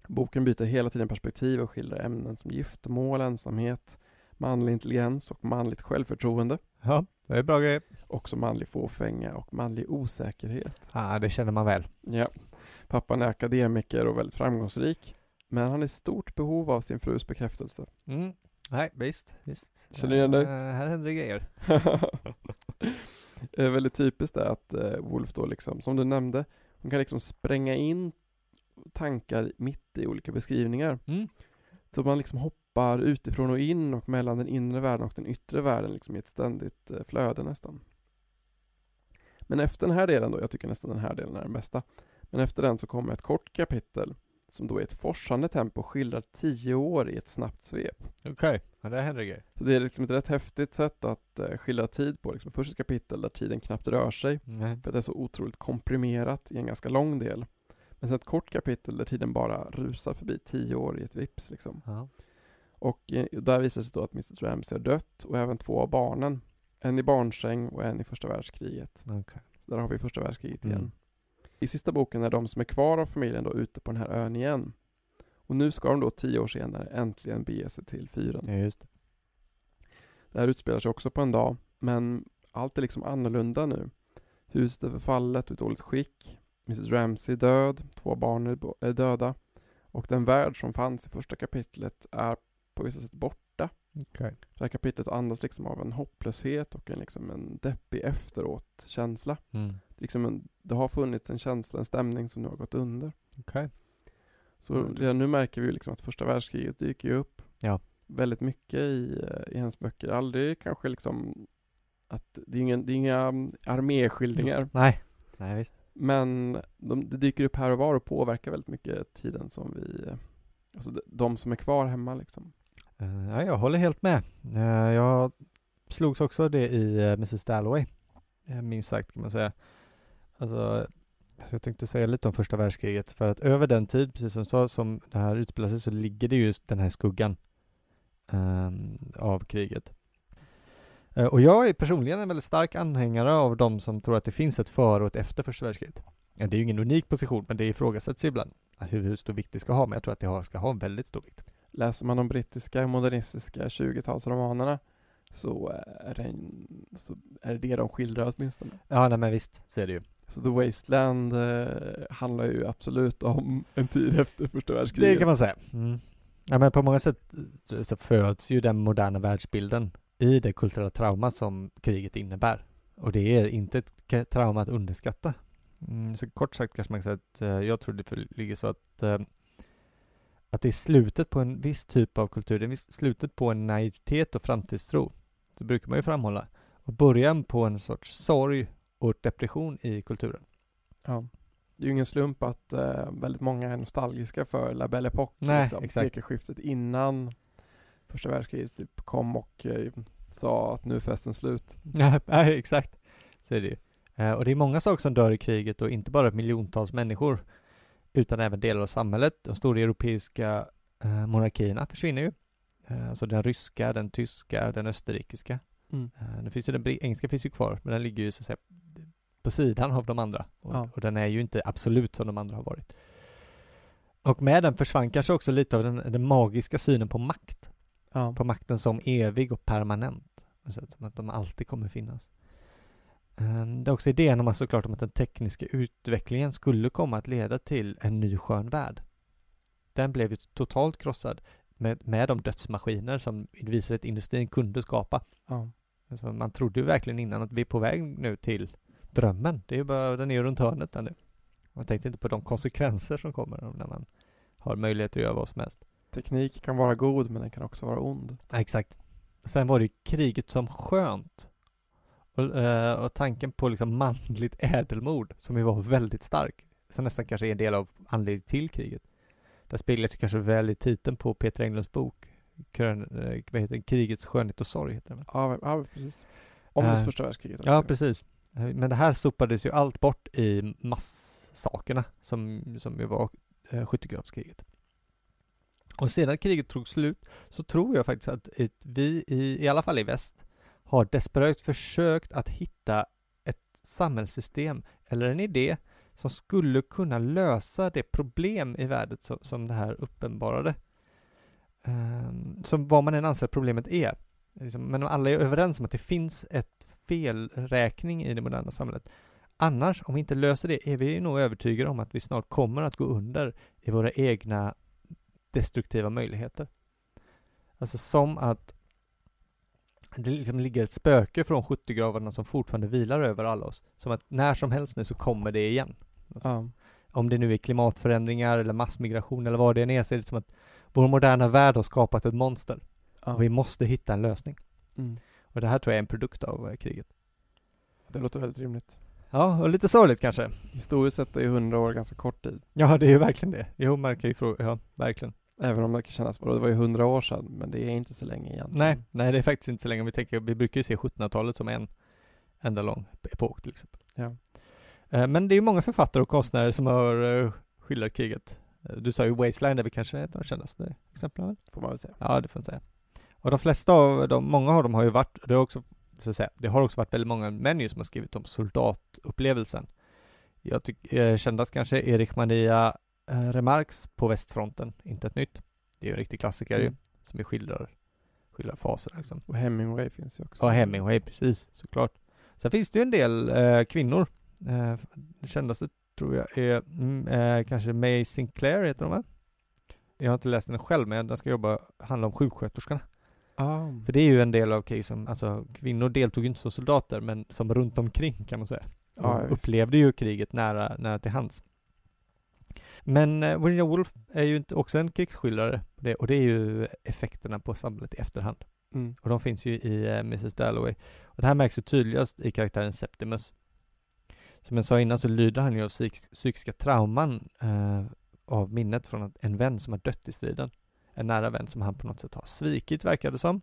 Boken byter hela tiden perspektiv och skildrar ämnen som giftermål, ensamhet, manlig intelligens och manligt självförtroende. Ja, det är bra grejer. Också manlig fåfänga och manlig osäkerhet. Ja, det känner man väl. Ja. Pappan är akademiker och väldigt framgångsrik. Men han är i stort behov av sin frus bekräftelse. Mm. Nej, visst, visst. Känner du igen dig? Här händer det grejer. [laughs] det är väldigt typiskt det att eh, Wolf då liksom, som du nämnde, hon kan liksom spränga in tankar mitt i olika beskrivningar. Mm. Så man liksom hoppar utifrån och in och mellan den inre världen och den yttre världen liksom i ett ständigt eh, flöde nästan. Men efter den här delen då, jag tycker nästan den här delen är den bästa. Men efter den så kommer ett kort kapitel som då i ett forsande tempo skildrar tio år i ett snabbt svep. Okej, ja, där händer det grejer. Så det är liksom ett rätt häftigt sätt att eh, skildra tid på. Liksom först ett kapitel där tiden knappt rör sig, Nej. för att det är så otroligt komprimerat i en ganska lång del. Men sen ett kort kapitel där tiden bara rusar förbi tio år i ett vips liksom. Ja. Och eh, där visar det sig då att Mrs Ramsey har dött och även två av barnen. En i barnsäng och en i första världskriget. Okej. Så där har vi första världskriget Mm. igen. I sista boken är de som är kvar av familjen då ute på den här ön igen. Och nu ska de då tio år senare äntligen bege sig till fyren. Ja, just det. Det här utspelar sig också på en dag, men allt är liksom annorlunda nu. Huset är förfallet och i dåligt skick. Mrs Ramsey död, två barn är är döda och den värld som fanns i första kapitlet är på vissa sätt borta. Okej. Det här kapitlet andas liksom av en hopplöshet och en, liksom en deppig efteråt-känsla. Mm. Liksom en, det har funnits en känsla, en stämning som nu har gått under. Okej. Så redan nu märker vi liksom att första världskriget dyker upp Ja. väldigt mycket i, eh, i hennes böcker. Aldrig kanske liksom att det är, ingen, det är inga mm, arméskildringar. Nej. Nej, visst. Men de, det dyker upp här och var och påverkar väldigt mycket tiden som vi, eh, alltså de, de som är kvar hemma liksom. Eh, ja, jag håller helt med. Eh, jag slogs också av det i eh, Mrs Dalloway. Minst sagt kan man säga. Alltså, så jag tänkte säga lite om första världskriget. För att över den tid, precis som du sa, som det här utspelar sig så ligger det just den här skuggan ehm, av kriget. Och jag är personligen en väldigt stark anhängare av de som tror att det finns ett före och ett efter första världskriget. Ja, det är ju ingen unik position, men det ifrågasätts ibland hur, hur stor vikt det ska ha, men jag tror att det har, ska ha en väldigt stor vikt. Läser man de brittiska modernistiska 20-talsromanerna så är, det en, så är det det de skildrar åtminstone. Ja, nej men visst, så är det ju. Så The Wasteland eh, handlar ju absolut om en tid efter första världskriget. Det kan man säga. Mm. Ja, men på många sätt eh, så föds ju den moderna världsbilden i det kulturella trauma som kriget innebär. Och det är inte ett trauma att underskatta. Mm, så kort sagt kanske man kan säga att eh, jag tror det ligger så att eh, att det är slutet på en viss typ av kultur, det är slutet på en naivitet och framtidstro. Så brukar man ju framhålla. Och början på en sorts sorg och depression i kulturen. Ja. Det är ju ingen slump att eh, väldigt många är nostalgiska för La Belle Époque. Nej, liksom. Sekelskiftet innan första världskriget typ kom och eh, sa att nu är festen slut. [laughs] Ja, nej, exakt. Så är det ju. Eh, och det är många saker som dör i kriget och inte bara miljontals människor utan även delar av samhället. De stora europeiska eh, monarkierna försvinner ju. Eh, alltså den ryska, den tyska, den österrikiska. Mm. Eh, nu finns ju den engelska finns ju kvar, men den ligger ju så att säga på sidan av de andra. Och, Ja. och den är ju inte absolut som de andra har varit. Och med den försvann kanske också lite av den, den magiska synen på makt Ja. på makten som evig och permanent. Så att, som att de alltid kommer finnas. Ehm, Det är också idén om att såklart om att den tekniska utvecklingen skulle komma att leda till en ny skön värld. Den blev ju totalt krossad med, med de dödsmaskiner som visade att industrin kunde skapa. Ja. Alltså man trodde ju verkligen innan att vi är på väg nu till drömmen. Det är ju bara, den är ju runt hörnet nu. Man tänkte inte på de konsekvenser som kommer när man har möjlighet att göra vad som helst. Teknik kan vara god men den kan också vara ond. Ja, exakt. Sen var det ju kriget som skönt. Och, eh, och tanken på liksom manligt ädelmod som ju var väldigt stark. Som nästan kanske är en del av anledningen till kriget. Det speglas ju kanske väl i titeln på Peter Englunds bok. Krön, eh, vad heter den? Krigets skönhet och sorg heter den? Ja, ja precis. Om Eh, just första världskriget. Ja, precis. Men det här sopades ju allt bort i massakerna som, som ju var eh, skyttegravskriget. Och sedan kriget tog slut så tror jag faktiskt att vi i, i alla fall i väst har desperat försökt att hitta ett samhällssystem eller en idé som skulle kunna lösa det problem i världen som, som det här uppenbarade. Um, som vad man än anser att problemet är. Liksom, men alla är överens om att det finns ett felräkning i det moderna samhället. Annars, om vi inte löser det, är vi nog övertygade om att vi snart kommer att gå under i våra egna destruktiva möjligheter. Alltså som att det liksom ligger ett spöke från skyttegravarna som fortfarande vilar över alla oss. Som att när som helst nu så kommer det igen. Ja. Om det nu är klimatförändringar eller massmigration eller vad det än är, så är det som att vår moderna värld har skapat ett monster. ja. Och vi måste hitta en lösning. Mm. Och det här tror jag är en produkt av eh, kriget. Det låter väldigt rimligt. Ja, och lite sorgligt kanske. Historiskt sett är ju hundra år ganska kort tid. Ja, det är ju verkligen det. Jo, man kan ju fråga, ja, verkligen. Även om det kan kännas, det var ju hundra år sedan, men det är inte så länge egentligen. Nej, nej, det är faktiskt inte så länge. Vi tänker, vi brukar ju se 1700-talet som en enda lång epok till exempel. Ja. Eh, Men det är ju många författare och konstnärer som har eh, skildrat kriget. Eh, Du sa ju Wasteland är väl kanske ett av de kändaste exemplen? Får man väl säga. Ja, det får man säga. Och de flesta av dem, många av dem har ju varit, det har också, så att säga, det har också varit väldigt många män ju som har skrivit om soldatupplevelsen. Jag tycker, eh, kändast kanske Erik Mania eh, Remarques på västfronten, inte ett nytt. Det är ju en riktig klassiker ju, Mm. som ju skildrar, skildrar faserna liksom. Och Hemingway finns ju också. Ja, Hemingway, precis, såklart. Sen finns det ju en del eh, kvinnor. Eh, det kändaste tror jag är mm, eh, kanske May Sinclair heter hon va? Jag har inte läst den själv men den ska jobba, handla om sjuksköterskorna. Ah. För det är ju en del av krig som, alltså kvinnor deltog ju inte som soldater men som runt omkring kan man säga. Visst. upplevde ju kriget nära, nära till hands. Men eh, Virginia Woolf är ju inte också en krigsskildrare och det är ju effekterna på samhället i efterhand. Mm. Och de finns ju i eh, Mrs Dalloway. Och det här märks ju tydligast i karaktären Septimus. Som jag sa innan så lyder han ju av psyk- psykiska trauman eh, av minnet från en vän som har dött i striden. En nära vän som han på något sätt har svikit verkar det som.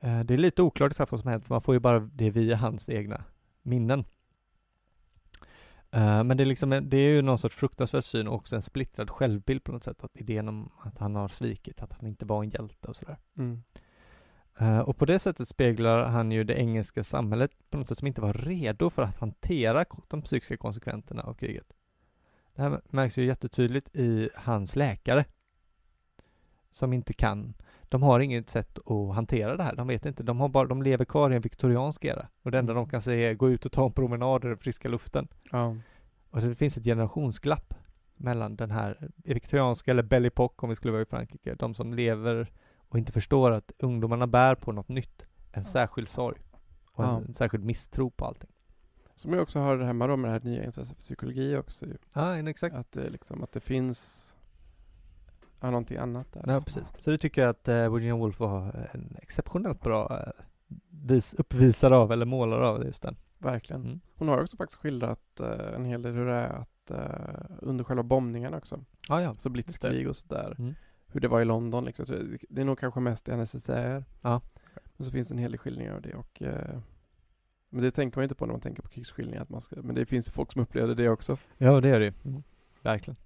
Eh, det är lite oklart exakt vad som hänt för man får ju bara det via hans egna minnen. Eh, men det är liksom, det är ju någon sorts fruktansvärd syn och också en splittrad självbild på något sätt. Att idén om att han har svikit, att han inte var en hjälte och sådär. Mm. Eh, och på det sättet speglar han ju det engelska samhället på något sätt som inte var redo för att hantera de psykiska konsekvenserna av kriget. Det här märks ju jättetydligt i hans läkare. Som inte kan. De har inget sätt att hantera det här. De vet inte. De, har bara, de lever kvar i en viktoriansk era. Och det enda de kan säga är gå ut och ta en promenad i den friska luften. Ja. Och det finns ett generationsglapp mellan den här viktorianska eller Belle om vi skulle vara i Frankrike. De som lever och inte förstår att ungdomarna bär på något nytt. En särskild sorg. Och en, Ja. en särskild misstro på allting. Som jag också har hemma då med det här nya intresset för psykologi också. Ju. Ja, exakt. Att det, liksom, att det finns ja, någonting annat där. Ja, liksom. precis. Så det tycker jag att eh, Virginia Woolf var en exceptionellt bra eh, vis, uppvisare av, eller målare av just den. Verkligen. Mm. Hon har också faktiskt skildrat eh, en hel del hur det är att eh, under själva bombningarna också, Ja, ja. så blitzkrig och sådär, Mm. hur det var i London liksom. Så det- är nog kanske mest i NSSR. Ja. Men så finns det en hel del skildringar av det och eh, men det tänker man inte på när man tänker på krigsskildringar, att man ska, men det finns ju folk som upplevde det också. Ja, det är det ju. Mm. Verkligen.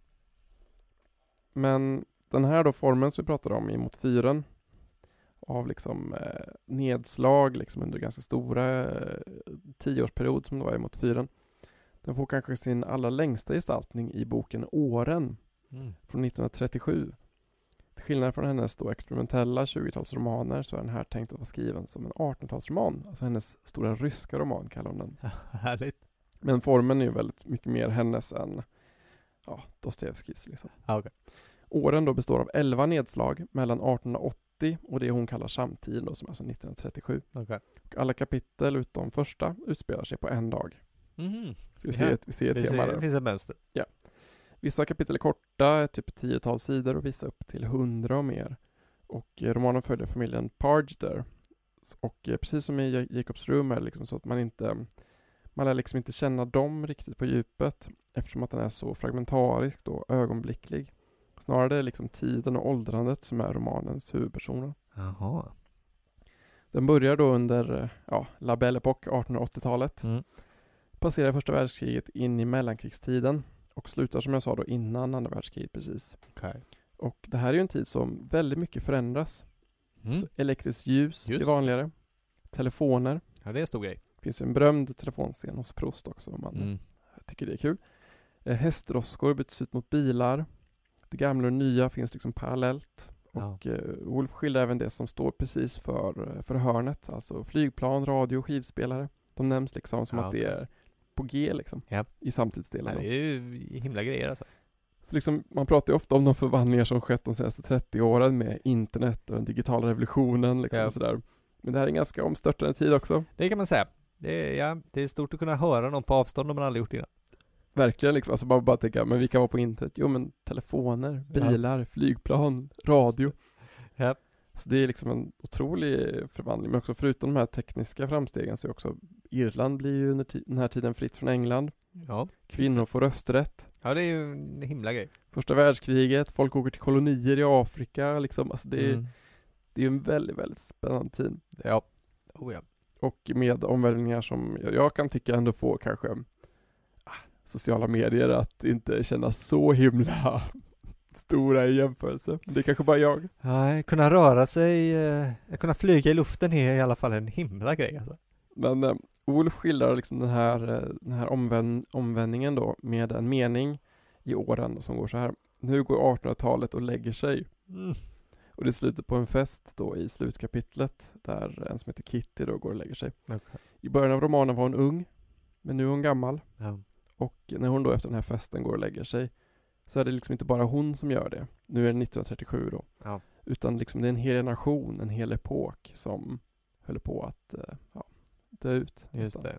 Men den här då formen som vi pratade om i mot fyren av liksom eh, nedslag liksom under ganska stora eh, tioårsperiod som det var i mot fyren. Den får kanske sin allra längsta gestaltning i boken Åren Mm. från 1937. Till skillnad från hennes då experimentella 20-talsromaner så är den här tänkt att vara skriven som en 1800-talsroman. Alltså hennes stora ryska roman kallar hon den. [laughs] Härligt. Men formen är ju väldigt mycket mer hennes än ja, Dostojevskijs liksom. Okej. Åren då består av 11 nedslag mellan 1880 och det hon kallar samtiden då, som är alltså 1937. Okej. Och alla kapitel utom första utspelar sig på en dag. Så vi ser, Ja. ett, vi ser ett Det tema ser- där. finns ett mönster. Vissa kapitel är korta, typ ett tiotal sidor och vissa upp till hundra och mer. Och eh, romanen följer familjen Pargeder. Och eh, precis som i Ja- Jacobs rum är det liksom så att man inte man lär liksom inte känna dem riktigt på djupet eftersom att den är så fragmentarisk och ögonblicklig. Snarare är det liksom tiden och åldrandet som är romanens huvudpersoner. Jaha. Den börjar då under ja, La Belle Époque, 1880-talet. Mm. Passerar första världskriget in i mellankrigstiden och slutar som jag sa då innan andra världskriget precis. Okej. Och det här är ju en tid som väldigt mycket förändras. Mm. Så elektriskt ljus blir Just. vanligare. Telefoner. Ja, det är en stor grej. Det finns ju en berömd telefonscen hos Proust också om man Mm. tycker det är kul. Eh, hästdroskor byts ut mot bilar. Det gamla och nya finns liksom parallellt. Ja. Och eh, Wolf skildrar även det som står precis för, för hörnet. Alltså flygplan, radio, skivspelare. De nämns liksom som Ja, att det är på G liksom. Ja. I samtidsdelen. Nej, det är ju himla grejer alltså. Så liksom, man pratar ju ofta om de förvandlingar som skett de senaste 30 åren med internet och den digitala revolutionen liksom Ja. sådär. Men det här är en ganska omstörtande tid också. Det kan man säga. Det är, ja, det är stort att kunna höra någon på avstånd om man aldrig gjort det innan. Verkligen liksom, alltså bara, bara tänka, men vi kan vara på internet. Jo men telefoner, Ja. bilar, flygplan, radio. [laughs] Ja. Så det är liksom en otrolig förvandling. Men också förutom de här tekniska framstegen så är också Irland blir ju under den här tiden fritt från England. Ja. Kvinnor får rösträtt. Ja, det är ju en himla grej. Första världskriget, folk åker till kolonier i Afrika liksom. Alltså det, är, Mm. det är en väldigt, väldigt spännande tid. Ja. Oh, ja. Och med omvälvningar som jag, kan tycka ändå får kanske sociala medier att inte kännas så himla [laughs] stora i jämförelse. Det är kanske bara jag. Ja, kunna röra sig, eh, kunna flyga i luften är i alla fall en himla grej alltså. Men eh, Wolf skildrar liksom den här, eh, den här omvänd, omvändningen då med en mening i åren som går så här. Nu går 1800-talet och lägger sig. Mm. Och det är slutet på en fest då i slutkapitlet där en som heter Kitty då går och lägger sig. Okej. I början av romanen var hon ung, men nu är hon gammal. Ja. Och när hon då efter den här festen går och lägger sig så är det liksom inte bara hon som gör det. Nu är det 1937 då. Ja. Utan liksom det är en hel generation, en hel epok som höll på att eh, ja, dö ut. Just det.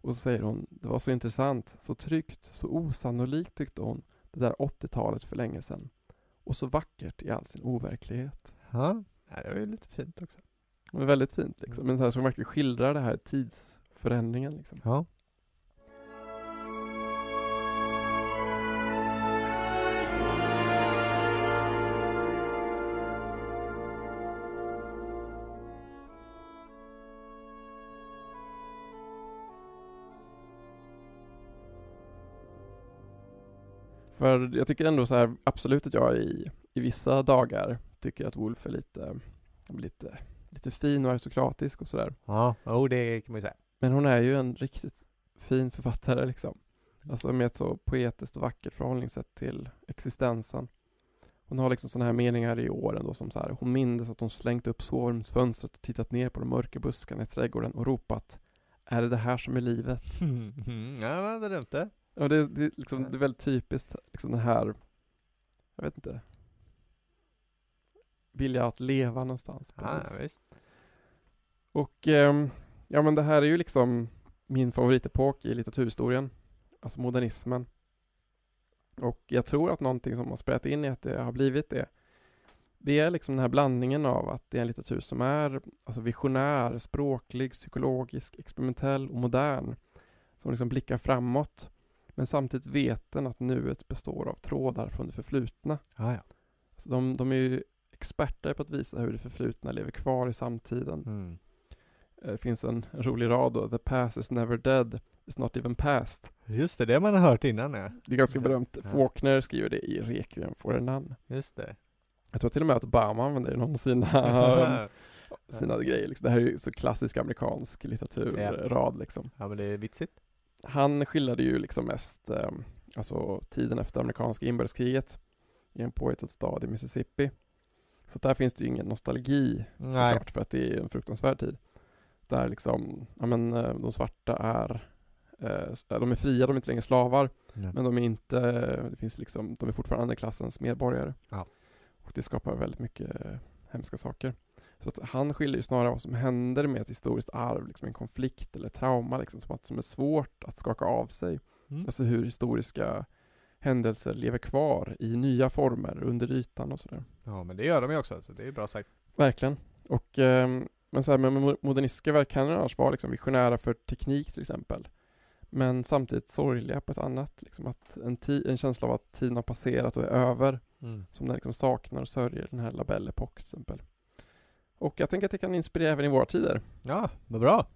Och så säger hon, det var så intressant, så tryggt, så osannolikt tyckte hon, det där 80-talet för länge sedan. Och så vackert i all sin overklighet. Ja, ja det var ju lite fint också. Det var väldigt fint liksom, men så här som verkligen skildrar det här tidsförändringen liksom. Ja. För jag tycker ändå så här, absolut att jag i, i vissa dagar tycker att Wolf är lite, lite, lite fin och aristokratisk och sådär. Ja, oh, det kan man ju säga. Men hon är ju en riktigt fin författare liksom. Alltså med ett så poetiskt och vackert förhållningssätt till existensen. Hon har liksom sådana här meningar i åren då som så här, hon minns att hon slängt upp sovrumsfönstret och tittat ner på de mörka buskarna i trädgården och ropat Är det det här som är livet? [laughs] ja, vad hade dumt Och det, det, är liksom, det är väldigt typiskt, liksom det här, jag vet inte, vilja att leva någonstans. Ja, vis. visst. Och ehm, ja men det här är ju liksom min favoritepok i litteraturhistorien, alltså modernismen. Och jag tror att någonting som har spelat in i att det har blivit det, det är liksom den här blandningen av att det är en litteratur som är alltså visionär, språklig, psykologisk, experimentell och modern. Som liksom blickar framåt. Men samtidigt vet den att nuet består av trådar från det förflutna. Ja, ja. Så de, de är ju experter på att visa hur det förflutna lever kvar i samtiden. Mm. Eh, Det finns en rolig rad då, The past is never dead, it's not even past. Just det, det har man hört innan ja. Det är ganska Ja. berömt. Ja. Faulkner skriver det i Requiem for Nun. Just det. Jag tror till och med att Obama använder det i någon av sina, [laughs] sina grejer. Liksom. Det här är ju så klassisk amerikansk litteraturrad liksom. ja, men det är vitsigt. Han skildrade ju liksom mest eh, alltså tiden efter amerikanska inbördeskriget i en påhittad stad i Mississippi. Så där finns det ju ingen nostalgi Nej. såklart för att det är en fruktansvärd tid. Där liksom, ja men eh, de svarta är eh, de är fria, de är inte längre slavar, Ja. men de är inte, det finns liksom, de är fortfarande klassens medborgare. Ja. Och det skapar väldigt mycket eh, hemska saker. Så att han skiljer ju snarare vad som händer med ett historiskt arv, liksom en konflikt eller trauma liksom, som, att, som är svårt att skaka av sig. Mm. Alltså hur historiska händelser lever kvar i nya former under ytan och sådär. Ja, men det gör de ju också, så det är bra sagt. Verkligen. Och, ehm, men så här, mo- modernistiska verk kan annars vara liksom visionära för teknik till exempel. Men samtidigt sorgliga på ett annat. Liksom att en, en känsla av att tiden har passerat och är över. Mm. Som den liksom saknar och sörjer den här Labelle Epoque till exempel. Och jag tänker att det kan inspirera även i våra tider. Ja, vad bra.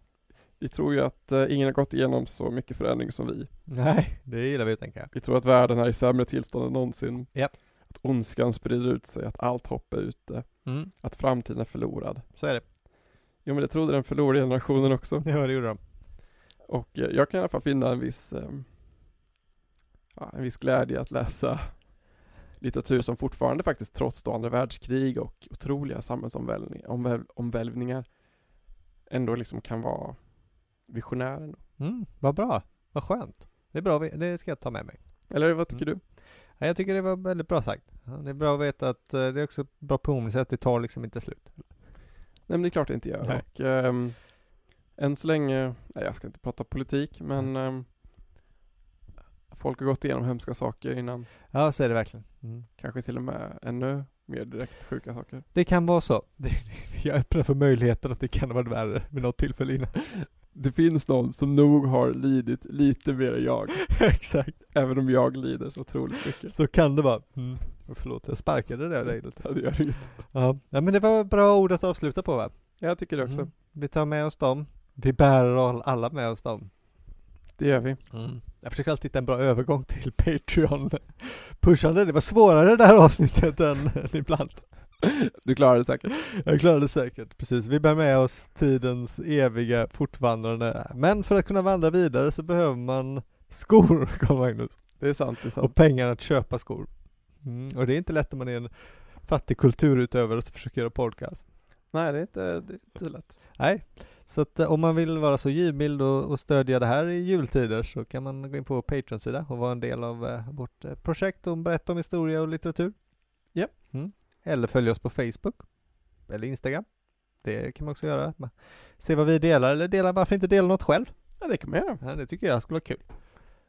Vi tror ju att eh, ingen har gått igenom så mycket förändring som vi. Nej, det gillar vi tänker jag. Vi tror att världen är i sämre tillstånd än någonsin. Japp. Att ondskan sprider ut sig, att allt hopp är ute. Mm. Att framtiden är förlorad. Så är det. Jo men det trodde den förlorade generationen också. Ja, det gjorde de. Och eh, jag kan i alla fall finna en viss, eh, en viss glädje att läsa litteratur som fortfarande faktiskt trots då andra världskrig och otroliga samhällsomvälvningar omväl, omvälvningar ändå liksom kan vara visionär. Mm, vad bra. Vad skönt. Det är bra, det ska jag ta med mig. Eller vad tycker du? Ja, jag tycker det var väldigt bra sagt. Det är bra att veta att eh, det är också bra påminnelse att det tar liksom inte slut. Nej men det är klart det inte gör. Nej. Och ehm, än så länge, nej jag ska inte prata politik men ehm, folk har gått igenom hemska saker innan. Ja, så är det verkligen. Mm. Kanske till och med ännu mer direkt sjuka saker. Det kan vara så. [laughs] Jag öppnar för möjligheten att det kan ha varit värre vid något tillfälle innan. Det finns någon som nog har lidit lite mer än jag. [laughs] Exakt. Även om jag lider så otroligt mycket. Så kan det vara. Mm. Förlåt, jag sparkade det dig lite. Ja, det gör inget. Ja. ja, men det var bra ord att avsluta på va? Jag tycker det också. Mm. Vi tar med oss dem. Vi bär all- alla med oss dem. Det gör vi. Jag försöker alltid hitta en bra övergång till Patreon. Pushande, det var svårare det här avsnittet än, än [laughs] ibland. Du klarar det säkert. Jag klarade det säkert, precis. Vi bär med oss tidens eviga fortvandrande. Men för att kunna vandra vidare så behöver man skor, [laughs] Carl Magnus. Det är sant, det är Och sant. pengar att köpa skor. Mm. Och det är inte lätt om man är en fattig kulturutövare som försöker göra podcast. Nej, det är inte, det är inte lätt. Nej. Så att eh, om man vill vara så givmild och, och stödja det här i jultider så kan man gå in på vår Patreon-sida och vara en del av eh, vårt eh, projekt och berätta om historia och litteratur. Ja. Mm. Eller följa oss på Facebook eller Instagram. Det kan man också göra. Se vad vi delar eller dela, varför inte dela något själv? Ja, det kan man göra. Ja, det tycker jag skulle vara kul.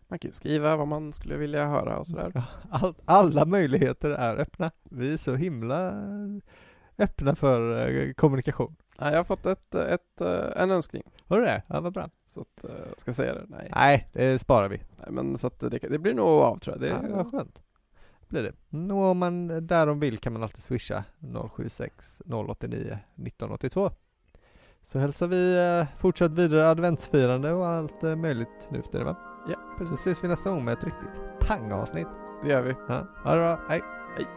Man kan ju skriva vad man skulle vilja höra och sådär. All, alla möjligheter är öppna. Vi är så himla öppna för kommunikation. Ja, jag har fått ett, ett, eh, en önskning. Har du det? Ja, vad bra. Så att, eh, jag ska säga det? Nej. Nej, det sparar vi. Nej men så att det, det blir nog av tror jag. Det, Ja, vad skönt. Blir det. Och om man därom vill kan man alltid swisha 076 089 1982. Så hälsar vi eh, fortsatt vidare adventsfirande och allt möjligt nu efter det va? Ja, Så precis. ses vi nästa gång med ett riktigt pangavsnitt. Det gör vi. Ja, ha det bra, hej! Hej.